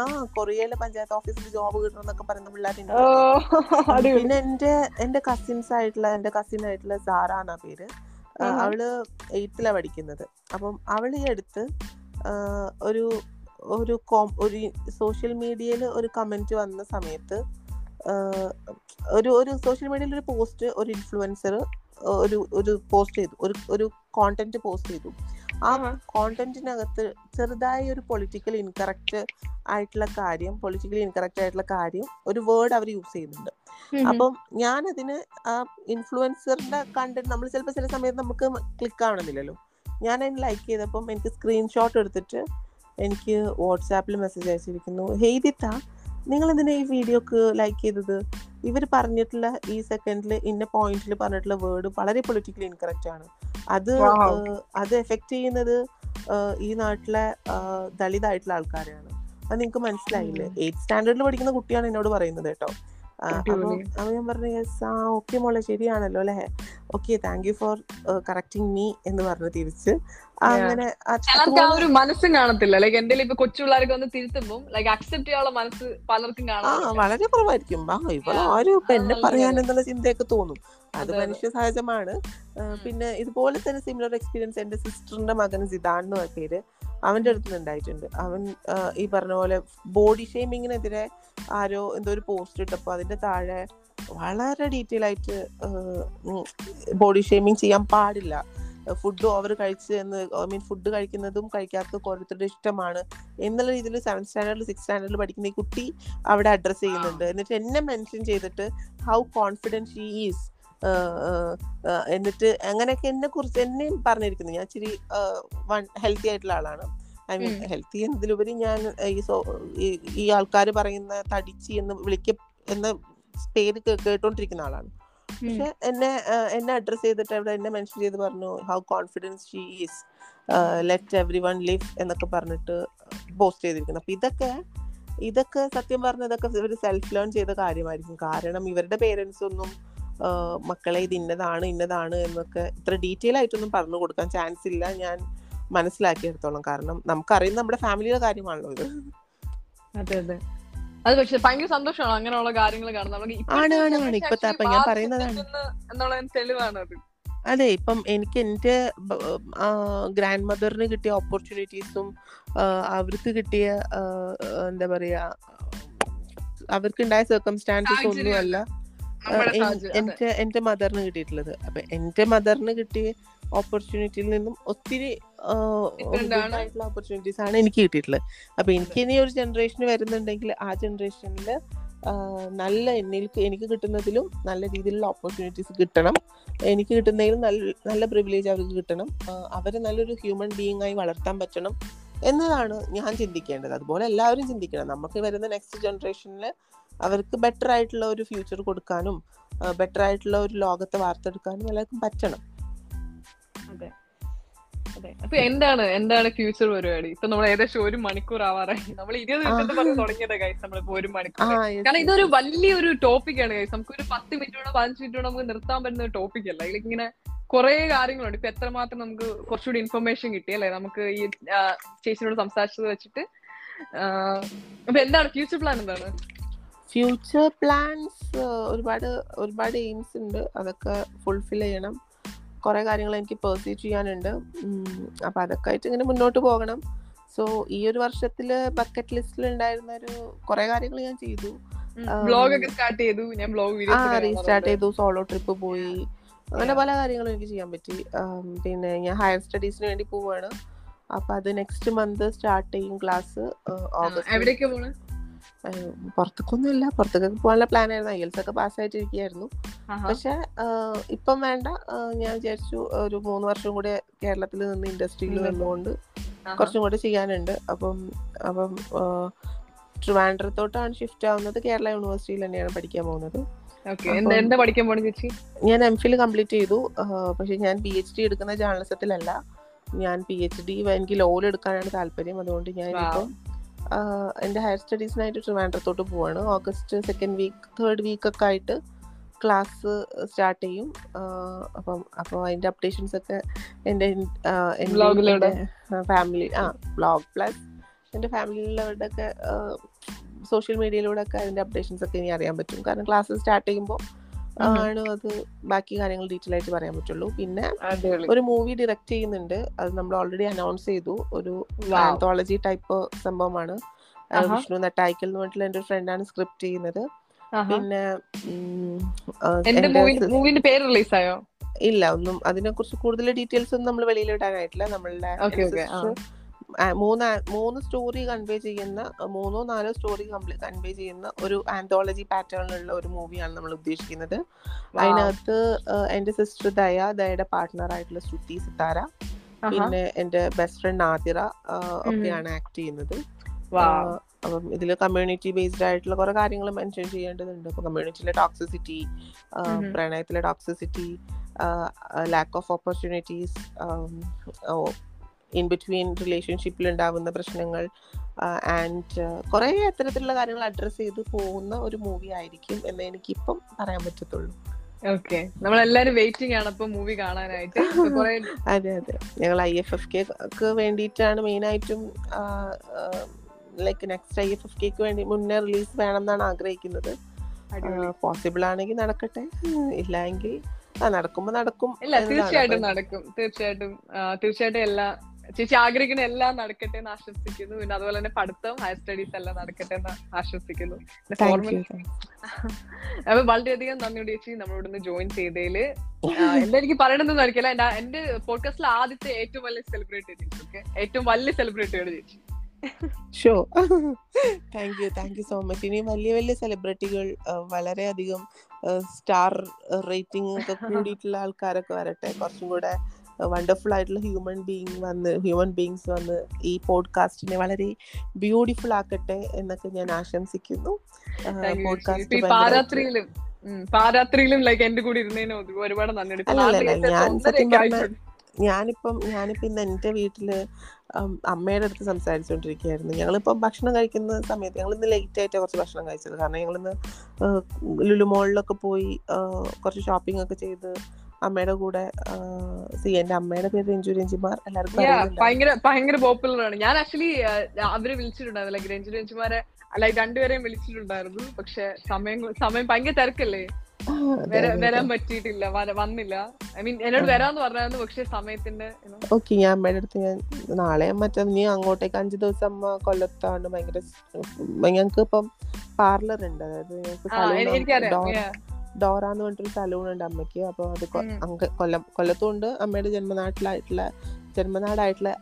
ആ കൊറിയയിലെ പഞ്ചായത്ത് ഓഫീസിൽ ജോബ് കിട്ടണം എന്നൊക്കെ പറയുന്ന പിള്ളേരുണ്ട് പിന്നെ എന്റെ എന്റെ കസിൻസ് ആയിട്ടുള്ള എന്റെ കസിൻ ആയിട്ടുള്ള സാറ എന്നാ പേര്. അവൾ എയ്ത്തിലാണ് പഠിക്കുന്നത്. അപ്പം അവൾ ഈ അടുത്ത് ഒരു ഒരു കോം ഒരു സോഷ്യൽ മീഡിയയിൽ ഒരു കമന്റ് വന്ന സമയത്ത് ഒരു ഒരു സോഷ്യൽ മീഡിയയിൽ ഒരു പോസ്റ്റ് ഒരു ഇൻഫ്ലുവൻസർ ഒരു ഒരു പോസ്റ്റ് ചെയ്തു ഒരു ഒരു കോണ്ടന്റ് പോസ്റ്റ് ചെയ്തു ആ. കോണ്ടന്റിനകത്ത് ചെറുതായി ഒരു പൊളിറ്റിക്കൽ ഇൻകറക്റ്റ് ആയിട്ടുള്ള കാര്യം പൊളിറ്റിക്കലി ഇൻകറക്റ്റ് ആയിട്ടുള്ള കാര്യം ഒരു വേർഡ് അവർ യൂസ് ചെയ്യുന്നുണ്ട്. അപ്പം ഞാൻ അതിന് ആ ഇൻഫ്ലുവൻസറിന്റെ കണ്ടന്റ് നമ്മൾ ചിലപ്പോൾ ചില സമയത്ത് നമുക്ക് ക്ലിക്ക് ആവണമെന്നില്ലല്ലോ ഞാൻ അതിന് ലൈക്ക് ചെയ്തപ്പം എനിക്ക് സ്ക്രീൻഷോട്ട് എടുത്തിട്ട് എനിക്ക് വാട്സാപ്പിൽ മെസ്സേജ് അയച്ചിരിക്കുന്നു. ഹെയ്തിത്ത നിങ്ങൾ എന്തിനാ ഈ വീഡിയോക്ക് ലൈക്ക് ചെയ്തത്? ഇവർ പറഞ്ഞിട്ടുള്ള ഈ സെക്കൻഡിൽ ഇന്ന പോയിന്റിൽ പറഞ്ഞിട്ടുള്ള വേർഡ് വളരെ പൊളിറ്റിക്കലി ഇൻകറക്റ്റ് ആണ്. അത് അത് എഫക്ട് ചെയ്യുന്നത് ഈ നാട്ടിലെ ദളിതായിട്ടുള്ള ആൾക്കാരെയാണ്. അത് നിങ്ങൾക്ക് മനസ്സിലായില്ലേ. എയ്ത്ത് സ്റ്റാൻഡേർഡിൽ പഠിക്കുന്ന കുട്ടിയാണ് എന്നോട് പറയുന്നത് കേട്ടോ. അപ്പോൾ അപ്പം അപ്പൊ ഞാൻ പറഞ്ഞു യെസ് ആ ഓക്കെ മോളെ ശരിയാണല്ലോ അല്ലേ? Okay thank you for correcting me എന്ന് പറഞ്ഞു തിരിച്ച്. അങ്ങനെ അത് ചിലർക്ക് ആ ഒരു മനസ്സും കാണത്തില്ല. ലൈക്ക് എന്തെങ്കിലും ഇപ്പൊ കൊച്ചു പിള്ളേർക്ക് വന്ന് തിരുത്തുമ്പോ ലൈക്ക് അക്സെപ്റ്റ് ചെയ്യാനുള്ള മനസ്സ് പലർക്കും കാണാം വളരെ കുറവായിരിക്കും. ഇവൾ ആരും ഇപ്പൊ എന്നെ പറയാനെന്നുള്ള പറയാൻ എന്നുള്ള ചിന്തയൊക്കെ തോന്നും. അത്. മനുഷ്യ സഹജമാണ്. പിന്നെ ഇതുപോലെ തന്നെ സിമിലർ എക്സ്പീരിയൻസ് എന്റെ സിസ്റ്ററിന്റെ മകൻ സിദാൻ എന്ന് പേര് അവന്റെ അടുത്ത് ഉണ്ടായിട്ടുണ്ട്. അവൻ ഈ പറഞ്ഞ പോലെ ബോഡി ഷെയ്മിങ്ങിനെതിരെ ആരോ എന്തോ ഒരു പോസ്റ്റ് ഇട്ടപ്പോ അതിന്റെ താഴെ വളരെ ഡീറ്റെയിൽ ആയിട്ട് ബോഡി ഷെയ്മിങ് ചെയ്യാൻ പാടില്ല. ഫുഡ് ഓവർ കഴിച്ച് എന്ന് ഐ മീൻ ഫുഡ് കഴിക്കുന്നതും കഴിക്കാത്തതും ഓരോരുത്തരുടെ ഇഷ്ടമാണ്. എന്നുള്ള രീതിയിൽ സെവൻ സ്റ്റാൻഡേർഡിൽ സിക്സ് സ്റ്റാൻഡേർഡിൽ പഠിക്കുന്ന ഈ കുട്ടി അവിടെ അഡ്രസ്സ് ചെയ്യുന്നുണ്ട്. എന്നിട്ട് എന്നെ മെൻഷൻ ചെയ്തിട്ട് ഹൗ കോൺഫിഡന്റ് ഷീ ഈസ് എന്നിട്ട് അങ്ങനെയൊക്കെ എന്നെ കുറിച്ച് എന്നെയും പറഞ്ഞിരിക്കുന്നു. ഞാൻ ഇച്ചിരി വൺ ഹെൽത്തി ആയിട്ടുള്ള ആളാണ്. I mean. ഹെൽത്തി എന്നതിലുപരി ഞാൻ ഈ സോ- ഈ- ആൾക്കാർ പറയുന്ന തടിച്ചി എന്ന് വിളിക്ക എന്ന പേര് കേട്ടോണ്ടിരിക്കുന്ന ആളാണ്. പക്ഷെ എന്നെ എന്നെ അഡ്രസ് ചെയ്തിട്ട് അവിടെ എന്നെ മെൻഷൻ ചെയ്ത് പറഞ്ഞു how confidence she is let everyone live എന്നൊക്കെ പറഞ്ഞിട്ട് പോസ്റ്റ് ചെയ്തിരിക്കുന്നു. അപ്പൊ ഇതൊക്കെ ഇതൊക്കെ സത്യം പറഞ്ഞ ഇതൊക്കെ ഇവർ സെൽഫ് ലേൺ ചെയ്ത കാര്യമായിരിക്കും. കാരണം ഇവരുടെ പേരൻസ് ഒന്നും മക്കളെ ഇത് ഇന്നതാണ് ഇന്നതാണ് എന്നൊക്കെ ഇത്ര ഡീറ്റെയിൽ ആയിട്ടൊന്നും പറഞ്ഞു കൊടുക്കാൻ ചാൻസ് ഇല്ല. ഞാൻ മനസ്സിലാക്കിയെടുത്തോളം. കാരണം നമുക്കറിയുന്ന നമ്മുടെ ഫാമിലിയുടെ കാര്യമാണല്ലോ ഇത്. അതെ അതെ. അത് പക്ഷെ ഭയങ്കര സന്തോഷമാണ് അങ്ങനെയുള്ള കാര്യങ്ങൾ തെളിവാണ് അത്. അതെ ഇപ്പം എനിക്ക് എന്റെ ഗ്രാൻഡ് മദറിന് കിട്ടിയ ഓപ്പർച്യൂണിറ്റീസും അവർക്ക് കിട്ടിയ എന്താ പറയാ അവർക്കുണ്ടായ സർക്കംസ്റ്റാൻസസ്. ഒന്നുമല്ല. എന്റെ എന്റെ മദറിന് കിട്ടിയിട്ടുള്ളത്. അപ്പൊ എന്റെ മദറിന് കിട്ടിയ ഓപ്പർച്യൂണിറ്റിയിൽ നിന്നും ഒത്തിരി. ആയിട്ടുള്ള ഓപ്പർച്യൂണിറ്റീസ് ആണ് എനിക്ക് കിട്ടിയിട്ടുള്ളത്. അപ്പൊ എനിക്ക് ഇനി ഒരു ജനറേഷൻ വരുന്നുണ്ടെങ്കിൽ ആ ജനറേഷനിൽ നല്ല എനിക്ക് എനിക്ക് കിട്ടുന്നതിലും നല്ല രീതിയിലുള്ള ഓപ്പർച്യൂണിറ്റീസ് കിട്ടണം. എനിക്ക് കിട്ടുന്നതിലും നല്ല നല്ല പ്രിവിലേജ് അവർക്ക് കിട്ടണം. അവരെ നല്ലൊരു ഹ്യൂമൻ ബീയിങ് ആയി വളർത്താൻ പറ്റണം എന്നതാണ് ഞാൻ ചിന്തിക്കേണ്ടത്. അതുപോലെ എല്ലാവരും ചിന്തിക്കണം. നമുക്ക് വരുന്ന നെക്സ്റ്റ് ജനറേഷനിൽ അവർക്ക് ബെറ്റർ ആയിട്ടുള്ള ഒരു ഫ്യൂച്ചർ കൊടുക്കാനും ബെറ്റർ ആയിട്ടുള്ള ഒരു ലോകത്തെ വാർത്തെടുക്കാനും എല്ലാവർക്കും പറ്റണം. അതെ അതെ. അപ്പൊ എന്താണ് എന്താണ് ഫ്യൂച്ചർ പരിപാടി? ഇപ്പൊ നമ്മൾ ഏകദേശം ഒരു മണിക്കൂർ ആവാറായി. നമ്മൾ ഇരുപത് ദിവസത്തെ പറഞ്ഞ് തുടങ്ങിയത് ഗൈസ് നമ്മളിപ്പോ ഒരു മണിക്കൂർ കാരണം ഇതൊരു വലിയൊരു ടോപ്പിക്കാണ് ഗൈസ് നമുക്ക് ഒരു പത്ത് മിനിറ്റോടോ പതിനഞ്ച് മിനിറ്റോടോ നമുക്ക് നിർത്താൻ പറ്റുന്ന ഒരു ടോപ്പിക് അല്ല. ഇങ്ങനെ കുറെ കാര്യങ്ങളുണ്ട്. ഇപ്പൊ എത്രമാത്രം നമുക്ക് കുറച്ചുകൂടി ഇൻഫർമേഷൻ കിട്ടി അല്ലെ? നമുക്ക് ഈ ചേച്ചിനോട് സംസാരിച്ചത് വെച്ചിട്ട് അപ്പൊ എന്താണ്? ഫ്യൂച്ചർ പ്ലാൻ എന്താണ്? ഫ്യൂച്ചർ പ്ലാൻസ് ഒരുപാട് ഒരുപാട് എയിംസ് ഉണ്ട്. അതൊക്കെ ഫുൾഫിൽ ചെയ്യണം. കുറെ കാര്യങ്ങൾ എനിക്ക് പെർസീവ് ചെയ്യാനുണ്ട്. അപ്പോൾ അപ്പൊ അതൊക്കെ ആയിട്ട് ഇങ്ങനെ മുന്നോട്ട് പോകണം. സോ ഈ ഒരു വർഷത്തിൽ ബക്കറ്റ് ലിസ്റ്റിൽ ഉണ്ടായിരുന്ന ഒരു കുറേ കാര്യങ്ങൾ ഞാൻ ചെയ്തു. ബ്ലോഗ് ഒക്കെ സ്റ്റാർട്ട് ചെയ്തു. ഞാൻ ബ്ലോഗ് ആ വീഡിയോസ് റീസ്റ്റാർട്ട് ചെയ്തു സോളോ ട്രിപ്പ് പോയി. അങ്ങനെ പല കാര്യങ്ങളും എനിക്ക് ചെയ്യാൻ പറ്റി. പിന്നെ ഞാൻ ഹയർ സ്റ്റഡീസിന് വേണ്ടി പോവാണ്. അപ്പൊ അത് നെക്സ്റ്റ് മന്ത് സ്റ്റാർട്ട് ചെയ്യും ക്ലാസ് ഓഗസ്റ്റ് എവിടേക്ക് പോണ് ഏഹ് പുറത്തേക്കൊന്നും ഇല്ല പുറത്തേക്കൊക്കെ പോകാനുള്ള പ്ലാൻ ആയിരുന്നു. ഐ ഒക്കെ പാസ്സായിട്ടിരിക്കുകയായിരുന്നു. പക്ഷെ ഇപ്പം വേണ്ട. ഞാൻ വിചാരിച്ചു ഒരു മൂന്ന് വർഷം കൂടെ കേരളത്തിൽ നിന്ന് ഇൻഡസ്ട്രിയിൽ. നിന്നുകൊണ്ട് കുറച്ചും കൂടെ ചെയ്യാനുണ്ട്. അപ്പം അപ്പം ട്രിവാൻഡ്രത്തോട്ടാണ് ഷിഫ്റ്റ് ആവുന്നത്. കേരള യൂണിവേഴ്സിറ്റിയിൽ തന്നെയാണ് പഠിക്കാൻ പോകുന്നത്. ഞാൻ എം ഫിൽ കംപ്ലീറ്റ് ചെയ്തു. പക്ഷെ ഞാൻ പി എച്ച് ഡി എടുക്കുന്ന ജേർണലിസത്തിലല്ല ഞാൻ പി എച്ച് ഡി എനിക്ക് ലോയിൽ എടുക്കാനാണ് താല്പര്യം. അതുകൊണ്ട് ഞാൻ. ഇപ്പം എന്റെ ഹയർ സ്റ്റഡീസിനായിട്ട് ട്രിവാൻഡ്രത്തോട്ട് പോവാണ് ഓഗസ്റ്റ് സെക്കൻഡ് വീക്ക് തേർഡ് വീക്കൊക്കെ ആയിട്ട് ക്ലാസ് സ്റ്റാർട്ട് ചെയ്യും അപ്പം അപ്പോൾ അതിന്റെ അപ്ഡേഷൻസ് ഒക്കെ എന്റെ? ഫാമിലി ആ ബ്ലോഗ് പ്ലസ് എന്റെ ഫാമിലിയിലുള്ളവരുടെ ഒക്കെ സോഷ്യൽ മീഡിയയിലൂടെ ഒക്കെ അതിന്റെ അപ്ഡേഷൻസ് ഒക്കെ ഇനി അറിയാൻ പറ്റും കാരണം ക്ലാസ് സ്റ്റാർട്ട് ചെയ്യുമ്പോൾ. ആണ് അത് ബാക്കി കാര്യങ്ങൾ ഡീറ്റെയിൽ ആയിട്ട് പറയാൻ പറ്റുള്ളൂ. പിന്നെ ഒരു മൂവി ഡയറക്റ്റ് ചെയ്യുന്നുണ്ട്. അത് നമ്മൾ ഓൾറെഡി അനൗൺസ് ചെയ്തു. ഒരു. ആന്തോളജി ടൈപ്പ് സംഭവമാണ്. വിഷ്ണു നട്ടായിക്കൽ എന്ന് പറഞ്ഞിട്ടുള്ള എന്റെ ഫ്രണ്ടാണ് സ്ക്രിപ്റ്റ് ചെയ്യുന്നത്. പിന്നെ മൂവിന്റെ പേര് റിലീസ് ആയോ? ഇല്ല ഒന്നും അതിനെ കുറിച്ച് കൂടുതൽ ഡീറ്റെയിൽസ് ഒന്നും നമ്മൾ വെളിയിൽ ഇടാനായിട്ടില്ല. നമ്മളുടെ മൂന്ന് മൂന്ന് സ്റ്റോറി കൺവേ ചെയ്യുന്ന മൂന്നോ നാലോ സ്റ്റോറി കൺവേ ചെയ്യുന്ന ഒരു ആന്തോളജി പാറ്റേണിലുള്ള ഒരു മൂവിയാണ് നമ്മൾ ഉദ്ദേശിക്കുന്നത്. അതിനകത്ത് എന്റെ എന്റെ സിസ്റ്റർ ദയ ദയയുടെ പാർട്ട്ണർ ആയിട്ടുള്ള ശ്രുതി സിത്താര പിന്നെ എന്റെ ബെസ്റ്റ് ഫ്രണ്ട് നാദിറ ഒക്കെയാണ് ആക്ട് ചെയ്യുന്നത്. അപ്പം ഇതിൽ കമ്മ്യൂണിറ്റി ബേസ്ഡ് ആയിട്ടുള്ള കുറെ കാര്യങ്ങൾ മെൻഷൻ ചെയ്യേണ്ടതുണ്ട്. ഇപ്പൊ കമ്മ്യൂണിറ്റിയിലെ toxicity പ്രണയത്തിലെ toxicity lack of opportunities in between റിലേഷൻഷിപ്പിൽ ഉണ്ടാകുന്ന പ്രശ്നങ്ങൾ ആൻഡ് കുറെ അത്തരത്തിലുള്ള കാര്യങ്ങൾ അഡ്രസ്സ് ചെയ്ത് പോകുന്ന ഒരു മൂവി ആയിരിക്കും എന്ന് എനിക്ക് എനിക്കിപ്പം പറയാൻ പറ്റത്തുള്ളൂ. ഓക്കെ നമ്മളെല്ലാരും വെയിറ്റിംഗ് ആണ് ഇപ്പൊ മൂവി കാണാനായിട്ട്. അതെ അതെ. ഞങ്ങൾ ഐ എഫ് എഫ് കെക്ക് വേണ്ടിയിട്ടാണ് മെയിനായിട്ടും like next I F F കെക്ക് വേണ്ടി മുന്നേ റിലീസ് വേണം എന്നാണ് ആഗ്രഹിക്കുന്നത് പോസിബിൾ ആണെങ്കിൽ നടക്കട്ടെ. ഇല്ല എങ്കിൽ നടക്കുമ്പോ നടക്കും ഇല്ല തീർച്ചയായിട്ടും നടക്കും. തീർച്ചയായിട്ടും തീർച്ചയായിട്ടും എല്ലാം ചേച്ചി ആഗ്രഹിക്കുന്ന എല്ലാം നടക്കട്ടെ എന്ന് ആശ്വസിക്കുന്നു. പിന്നെ അതുപോലെ തന്നെ പഠിത്തം ഹയർ സ്റ്റഡീസ് എല്ലാം നടക്കട്ടെ എന്ന് ആശ്വസിക്കുന്നു. അപ്പൊ വളരെയധികം നന്ദിയുണ്ട് ചേച്ചി നമ്മളിവിടുന്ന് ജോയിൻ ചെയ്തതിൽ. എന്താ എനിക്ക് പറയണമെന്ന് ആയിരിക്കില്ല എന്റെ എന്റെ പോഡ്കാസ്റ്റിൽ ആദ്യത്തെ ഏറ്റവും വലിയ സെലിബ്രേറ്റ് ചെയ്തിട്ടുണ്ട് ഓക്കെ ഏറ്റവും വലിയ സെലിബ്രിറ്റിയാണ് ചേച്ചി. So thank you thank you so much ഇനി വലിയ വലിയ സെലിബ്രിറ്റികൾ വളരെയധികം സ്റ്റാർ റേറ്റിംഗ് ഒക്കെ കൂടിയിട്ടുള്ള ആൾക്കാരൊക്കെ വരട്ടെ. കുറച്ചും കൂടെ വണ്ടർഫുൾ ആയിട്ടുള്ള ഹ്യൂമൻ ബീങ് വന്ന് ഹ്യൂമൻ ബീങ്സ് വന്ന് ഈ പോഡ്കാസ്റ്റിനെ വളരെ ബ്യൂട്ടിഫുൾ ആക്കട്ടെ എന്നൊക്കെ ഞാൻ ആശംസിക്കുന്നു. പോഡ്കാസ്റ്റ് പാരാത്രിയിലും പാരാത്രിയിലും ലൈക്ക് എന്റെ കൂടെ ഇരുന്നതിന് ഒരുപാട് ഞാനിപ്പം ഞാനിപ്പം ഇന്ന് എന്റെ വീട്ടിൽ അമ്മയുടെ അടുത്ത് സംസാരിച്ചുകൊണ്ടിരിക്കുകയായിരുന്നു ഞങ്ങളിപ്പം ഭക്ഷണം കഴിക്കുന്ന സമയത്ത് ഞങ്ങൾ ഇന്ന് ലേറ്റ് ആയിട്ടാണ് കുറച്ച് ഭക്ഷണം കഴിച്ചത്. കാരണം ഞങ്ങളിന്ന് ലുലു മോളിലൊക്കെ പോയി കുറച്ച് ഷോപ്പിംഗ് ഒക്കെ ചെയ്ത് അമ്മയുടെ കൂടെ സി എന്റെ അമ്മയുടെ പേര് രഞ്ജു രഞ്ജിമാർ എല്ലാവർക്കും. ഭയങ്കര ഭയങ്കര പോപ്പുലർ ആണ്. ഞാൻ ആക്ച്വലി അവർ വിളിച്ചിട്ടുണ്ടായിരുന്നു. ലൈക്ക് രഞ്ജു രഞ്ജിമാരെ ലൈക്ക് രണ്ടുപേരെയും വിളിച്ചിട്ടുണ്ടായിരുന്നു. പക്ഷെ സമയം സമയം ഭയങ്കര തിരക്കല്ലേ? വരാൻ പറ്റിയിട്ടില്ല വന്നില്ല. ഐ മീൻ എന്നോട് വരാന്ന് പറഞ്ഞു പക്ഷെ സമയത്തിന്റെ ഓക്കെ ഞാൻ അമ്മയുടെ അടുത്ത് ഞാൻ നാളെ മറ്റേ നീ അങ്ങോട്ടേക്ക് അഞ്ചു ദിവസം അമ്മ കൊല്ലത്താണ്. ഭയങ്കര ഞങ്ങൾക്ക് ഇപ്പം പാർലർ ഉണ്ട്. അതായത് ഞങ്ങൾക്ക് ഡോറ എന്ന് പറഞ്ഞിട്ടൊരു സലൂൺ ഉണ്ട് അമ്മയ്ക്ക്. അപ്പോൾ അത്. കൊല്ലം കൊല്ലത്തും ഉണ്ട് അമ്മയുടെ ജന്മനാട്ടിലായിട്ടുള്ള ജന്മനാടായിട്ടുള്ള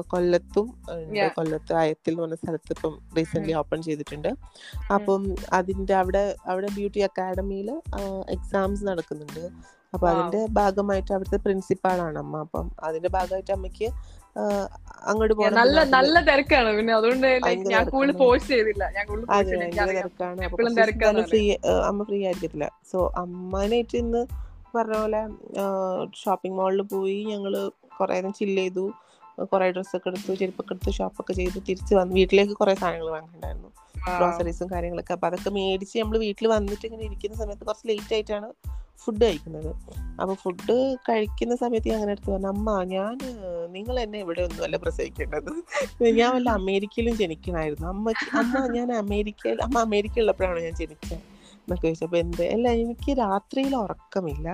കൊല്ലത്തും കൊല്ലത്ത് അയത്തിൽ എന്ന് പറഞ്ഞ സ്ഥലത്ത് ഇപ്പം റീസെന്റ് ഓപ്പൺ ചെയ്തിട്ടുണ്ട്. അപ്പം അതിന്റെ അവിടെ അവിടെ ബ്യൂട്ടി അക്കാഡമിയിൽ എക്സാംസ് നടക്കുന്നുണ്ട്. അപ്പൊ. അതിന്റെ ഭാഗമായിട്ട് അവിടുത്തെ പ്രിൻസിപ്പാളാണ് അമ്മ. അപ്പം അതിന്റെ ഭാഗമായിട്ട് അമ്മയ്ക്ക് അങ്ങോട്ട് പോകണം നല്ല നല്ല തിരക്കാണ്. പിന്നെ അതുകൊണ്ട് ഞാൻ കൂടുതൽ. പോസ്റ്റ് ചെയ്തില്ല. ഞാൻ തിരക്കാണ്. ഫ്രീ അമ്മ ഫ്രീ ആയിരിക്കത്തില്ല സോ അമ്മനായിട്ട് ഇന്ന് പറഞ്ഞ പോലെ ഷോപ്പിംഗ് മാളിൽ പോയി ഞങ്ങൾ കുറെ നേരം ചില്ല് ചെയ്തു. കുറെ ഡ്രസ്സൊക്കെ എടുത്തു ചെരുപ്പൊക്കെ എടുത്തു ഷോപ്പൊക്കെ ചെയ്തു. തിരിച്ച് വന്നു വീട്ടിലേക്ക് കുറെ സാധനങ്ങൾ വാങ്ങിണ്ടായിരുന്നു ഗ്രോസറീസും കാര്യങ്ങളൊക്കെ. അപ്പൊ അതൊക്കെ മേടിച്ച് നമ്മൾ വീട്ടിൽ വന്നിട്ട് ഇങ്ങനെ ഇരിക്കുന്ന സമയത്ത് കുറച്ച് ലേറ്റ് ആയിട്ടാണ് ഫുഡ് കഴിക്കുന്നത്. അപ്പൊ ഫുഡ് കഴിക്കുന്ന സമയത്ത് ഞാൻ അങ്ങനെ എടുത്ത് പറഞ്ഞു അമ്മ ഞാൻ നിങ്ങൾ എന്നെ ഇവിടെ ഒന്നും അല്ല പ്രസവിക്കേണ്ടത്. ഞാൻ വല്ല അമേരിക്കയിലും ജനിക്കണമായിരുന്നു അമ്മ അമ്മ ഞാൻ അമേരിക്കയിൽ അമ്മ അമേരിക്കയിലുള്ളപ്പോഴാണ് ഞാൻ ജനിച്ചത് എന്നൊക്കെ ചോദിച്ചപ്പോ എന്ത്? അല്ല എനിക്ക് രാത്രിയിൽ ഉറക്കമില്ല.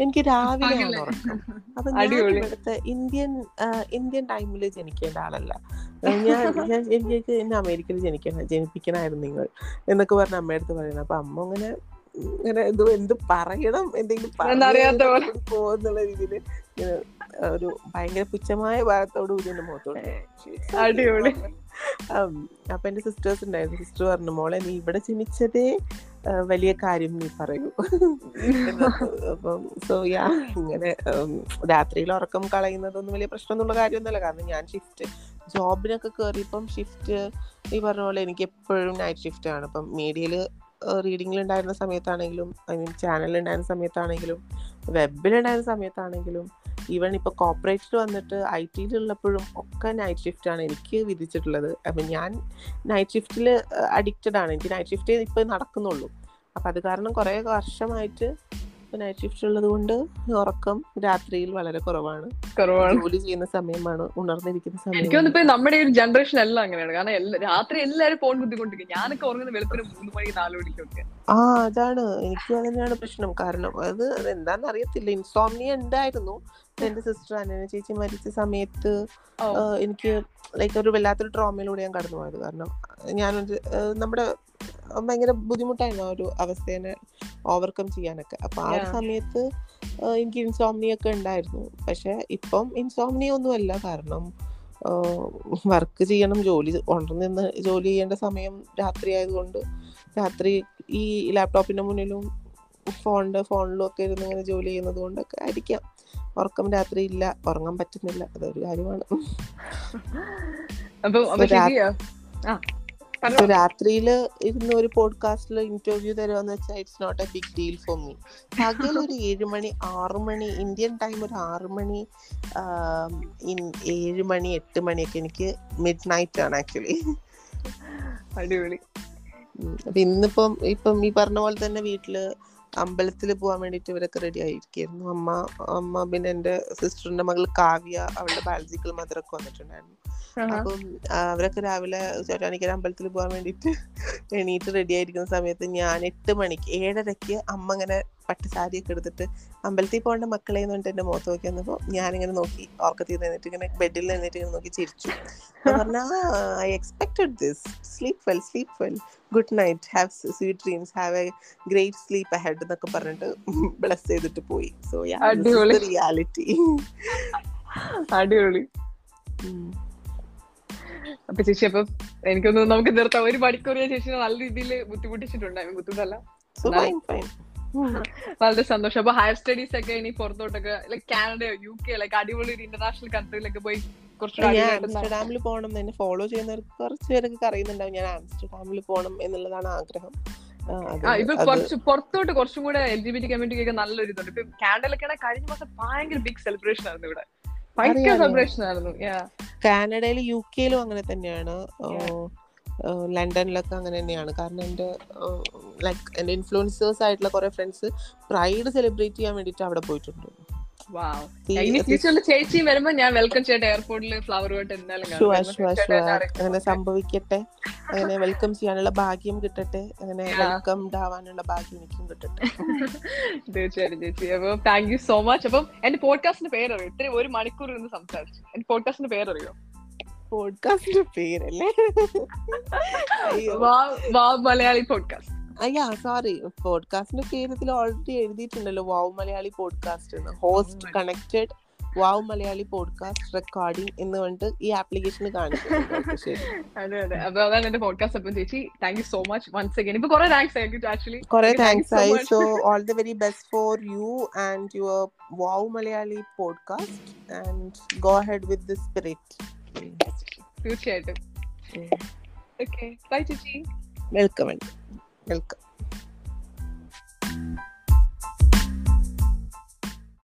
എനിക്ക് രാവിലെയാണ് ഉറക്കം. അപ്പൊ ഞാൻ. ഇവിടുത്തെ ഇന്ത്യൻ ഇന്ത്യൻ ടൈമിൽ ജനിക്കേണ്ട ആളല്ല. ഞാൻ ഞാൻ എനിക്ക് എന്നെ അമേരിക്കയിൽ ജനിക്കണം ജനിപ്പിക്കണമായിരുന്നു നിങ്ങൾ എന്നൊക്കെ പറഞ്ഞ അമ്മയടുത്ത് പറയുന്നത് അപ്പൊ അമ്മ അങ്ങനെ ഇങ്ങനെ എന്തോ എന്ത് പറയണം എന്തെങ്കിലും. പോകുന്നുള്ള രീതിയിൽ ഒരു ഭയങ്കര പുച്ഛമായ ഭാഗത്തോട് കൂടി എന്റെ മുഖത്തോട് അടിപൊളി. അപ്പൊ എന്റെ സിസ്റ്റേഴ്സ് ഉണ്ടായിരുന്നു. സിസ്റ്റർ പറഞ്ഞു മോളെ നീ ഇവിടെ ജനിച്ചതേ വലിയ കാര്യം നീ പറയൂ. അപ്പം സോ യാ ഇങ്ങനെ രാത്രിയിൽ ഉറക്കം കളയുന്നതൊന്നും വലിയ പ്രശ്നമൊന്നുള്ള കാര്യമൊന്നുമല്ല. കാരണം ഞാൻ ഷിഫ്റ്റ് ജോബിനൊക്കെ കയറിയപ്പം ഷിഫ്റ്റ് ഈ പറഞ്ഞ പോലെ എനിക്ക് എപ്പോഴും നൈറ്റ് ഷിഫ്റ്റ് ആണ്. അപ്പം മീഡിയയിൽ റീഡിങ്ങിൽ ഉണ്ടായിരുന്ന സമയത്താണെങ്കിലും ഐ മീൻ ചാനലിൽ ഉണ്ടായിരുന്ന സമയത്താണെങ്കിലും വെബിലുണ്ടായിരുന്ന സമയത്താണെങ്കിലും ഈവൻ ഇപ്പോൾ കോപ്പറേറ്റിൽ വന്നിട്ട് ഐ ടിയിലുള്ളപ്പോഴും ഒക്കെ നൈറ്റ് ഷിഫ്റ്റ് ആണ് എനിക്ക് വിധിച്ചിട്ടുള്ളത്. അപ്പം ഞാൻ നൈറ്റ് ഷിഫ്റ്റിൽ അഡിക്റ്റഡ് ആണ്. എനിക്ക് നൈറ്റ് ഷിഫ്റ്റ് ഇപ്പോൾ നടക്കുന്നുള്ളൂ. അപ്പോൾ അത് കാരണം കുറേ വർഷമായിട്ട് നൈറ്റ് ഷിഫ്റ്റ് ഉള്ളത് കൊണ്ട് ഉറക്കം രാത്രിയിൽ വളരെ കുറവാണ്. കുറവാണ്. ജോലി ചെയ്യുന്ന സമയമാണ് ഉണർന്നിരിക്കുന്ന സമയം എനിക്ക് തോന്നുന്നു ഇപ്പൊ നമ്മുടെ ഒരു ജനറേഷൻ എല്ലാം അങ്ങനെയാണ്. കാരണം രാത്രി എല്ലാവരും ഫോൺ ബുദ്ധിമുട്ടിക്കും. ഞാനൊക്കെ ഉറങ്ങുന്ന വെളുപ്പിന് മൂന്ന് മണി നാല് മണിക്കൊക്കെ. ആ അതാണ്. എനിക്ക് തന്നെയാണ് പ്രശ്നം. കാരണം അത് എന്താന്ന് അറിയത്തില്ല. ഇൻസോമിനിയ ഉണ്ടായിരുന്നു. എന്റെ സിസ്റ്റർ അനന ചേച്ചി മരിച്ച സമയത്ത് എനിക്ക് ലൈക്ക് ഒരു വല്ലാത്തൊരു ട്രോമയിലൂടെ ഞാൻ കടന്നു പോയത് കാരണം ഞാനൊരു നമ്മുടെ ഭയങ്കര ബുദ്ധിമുട്ടായിരുന്നു ആ ഒരു അവസ്ഥേനെ ഓവർകം ചെയ്യാനൊക്കെ. അപ്പൊ ആ ഒരു സമയത്ത് എനിക്ക് ഇൻസോമിനി ഒക്കെ ഉണ്ടായിരുന്നു. പക്ഷെ ഇപ്പം ഇൻസോംനിയ ഒന്നുമല്ല. കാരണം വർക്ക് ചെയ്യണം ജോലി ഉണർന്ന് ജോലി ചെയ്യേണ്ട സമയം രാത്രി ആയതുകൊണ്ട് രാത്രി ഈ ലാപ്ടോപ്പിന്റെ മുന്നിലും ഫോണിന്റെ ഫോണിലും ഒക്കെ ഇരുന്ന് ഇങ്ങനെ ജോലി ചെയ്യുന്നത് കൊണ്ടൊക്കെ ആയിരിക്കാം. ഉറക്കം രാത്രി ഇല്ല. ഉറങ്ങാൻ പറ്റുന്നില്ല. അതൊരു കാര്യമാണ്. അപ്പൊ അപ്പൊ So, രാ- ശരിയാ ആ So, പറഞ്ഞോ. രാത്രിയിൽ ഇരുന്ന് ഒരു പോഡ്കാസ്റ്റിൽ ഇന്റർവ്യൂ തരുമെന്ന് വെച്ചാൽ it's not a big deal for me പകൽ ഒരു ഏഴ് മണി ആറ് മണി ഇന്ത്യൻ ടൈം ഒരു ആറ് മണി ഏഴ് മണി എട്ട് മണിയൊക്കെ എനിക്ക് മിഡ് നൈറ്റ് ആണ് ആക്ച്വലി അടിപൊളി അപ്പൊ ഇന്നിപ്പം ഇപ്പം ഈ പറഞ്ഞ പോലെ തന്നെ വീട്ടിൽ അമ്പലത്തിൽ പോകാൻ വേണ്ടിയിട്ട് ഇവരൊക്കെ റെഡി ആയിരിക്കായിരുന്നു അമ്മ അമ്മ പിന്നെ എന്റെ സിസ്റ്ററിന്റെ മകൾ കാവ്യ അവളുടെ ബയോളജിക്കൽ മദറൊക്കെ വന്നിട്ടുണ്ടായിരുന്നു. അപ്പം അവരൊക്കെ രാവിലെ ചോറ്റാനിക്കര അമ്പലത്തിൽ പോകാൻ വേണ്ടിട്ട് എണീറ്റ് റെഡി ആയിരിക്കുന്ന സമയത്ത് ഞാൻ എട്ട് മണിക്ക് ഏഴരയ്ക്ക് അമ്മ ഇങ്ങനെ പട്ട് സാരിയൊക്കെ എടുത്തിട്ട് അമ്പലത്തിൽ പോകേണ്ട മക്കളെ എന്ന് പറഞ്ഞിട്ട് എന്റെ മുഖത്ത് നോക്കി വന്നപ്പോ ഞാനിങ്ങനെ നോക്കി ഓർക്കത്തിൽ നിന്നിട്ട് ഇങ്ങനെ ബെഡിൽ നിന്നിട്ട് ഇങ്ങനെ നോക്കി ചിരിച്ചു. പറഞ്ഞ I expected this sleep well sleep well good night have sweet dreams have a great sleep ahead എന്നൊക്കെ പറഞ്ഞിട്ട് ബ്ലസ് ചെയ്തിട്ട് പോയി. സോ. റിയാലിറ്റി അടിപൊളി. അപ്പൊ ചേച്ചി അപ്പൊ എനിക്കൊന്ന് നമുക്ക് നിർത്താം. ഒരു മണിക്കൂർ ഞാൻ ചേച്ചിനെ നല്ല രീതിയിൽ ബുദ്ധിമുട്ടിച്ചിട്ടുണ്ട്. I mean, ബുദ്ധിമുട്ടല്ല. വളരെ സന്തോഷം. അപ്പൊ ഹയർ സ്റ്റഡീസ് ഒക്കെ ഇനി പുറത്തോട്ടൊക്കെ like Canada U K like അടിപൊളി ഒരു ഇന്റർനാഷണൽ കൺട്രിയിലൊക്കെ പോയി ആംസ്റ്റർഡാമിൽ പോകണം എന്നെ ഫോളോ ചെയ്യുന്നവർക്ക് കുറച്ച് പേരൊക്കെ അറിയുന്നുണ്ടാവും ഞാൻ ആംസ്റ്റർഡാമിൽ പോകണം എന്നുള്ളതാണ് ആഗ്രഹം. ഇപ്പൊ കുറച്ച് പുറത്തോട്ട് കുറച്ചും കൂടെ L G B T community ഒക്കെ നല്ലൊരു ഇതുണ്ട് ഇപ്പൊ കാനഡയിലൊക്കെ കഴിഞ്ഞ മാസം ഭയങ്കര ബിഗ് സെലിബ്രേഷൻ ആയിരുന്നു ഇവിടെ. കാനഡയിലും യു കെയിലും അങ്ങനെ തന്നെയാണ്. ലണ്ടനിലൊക്കെ അങ്ങനെ തന്നെയാണ്. കാരണം എന്റെ ലൈക്ക് എന്റെ ഇൻഫ്ലുവൻസേഴ്സ് ആയിട്ടുള്ള കുറെ ഫ്രണ്ട്സ് പ്രൈഡ് സെലിബ്രേറ്റ് ചെയ്യാൻ വേണ്ടിയിട്ട് അവിടെ പോയിട്ടുണ്ട്. ചേച്ചി വരുമ്പോ ഞാൻ വെൽക്കം ചെയ്യട്ടെ എയർപോർട്ടിൽ ഫ്ലവർ. അങ്ങനെ സംഭവിക്കട്ടെ. അങ്ങനെ വെൽക്കം ചെയ്യാനുള്ള ഭാഗ്യം കിട്ടട്ടെ. അങ്ങനെ വെൽക്കം ആവാനുള്ള ഭാഗ്യം എനിക്കും കിട്ടട്ടെ. തീർച്ചയായിട്ടും ചേച്ചി. അപ്പൊ താങ്ക് യു സോ മച്ച് അപ്പം എന്റെ പോഡ്കാസ്റ്റിന്റെ പേരറിയോ? ഇത്രയും ഒരു മണിക്കൂർ ഇരുന്ന് സംസാരിച്ചു. എന്റെ പോഡ്കാസ്റ്റിന്റെ പേരറിയോ? പോഡ്കാസ്റ്റിന്റെ പേരല്ലേ? മലയാളി പോഡ്കാസ്റ്റ് അയ്യാ സോറി പോഡ്കാസ്റ്റിന്റെ പേരത്തിൽ ഓൾറെഡി എഴുതിയിട്ടുണ്ടല്ലോ വാവ് മലയാളി പോഡ്കാസ്റ്റ് എന്ന്. Host connected wow Malayali podcast recording എന്ന് പറഞ്ഞിട്ട് ഈ ആപ്ലിക്കേഷന് you so all the very best for you and your wow Malayali podcast and go head with the spirit തീർച്ചയായിട്ടും ഓക്കെ വെൽക്കം വെൽക്കം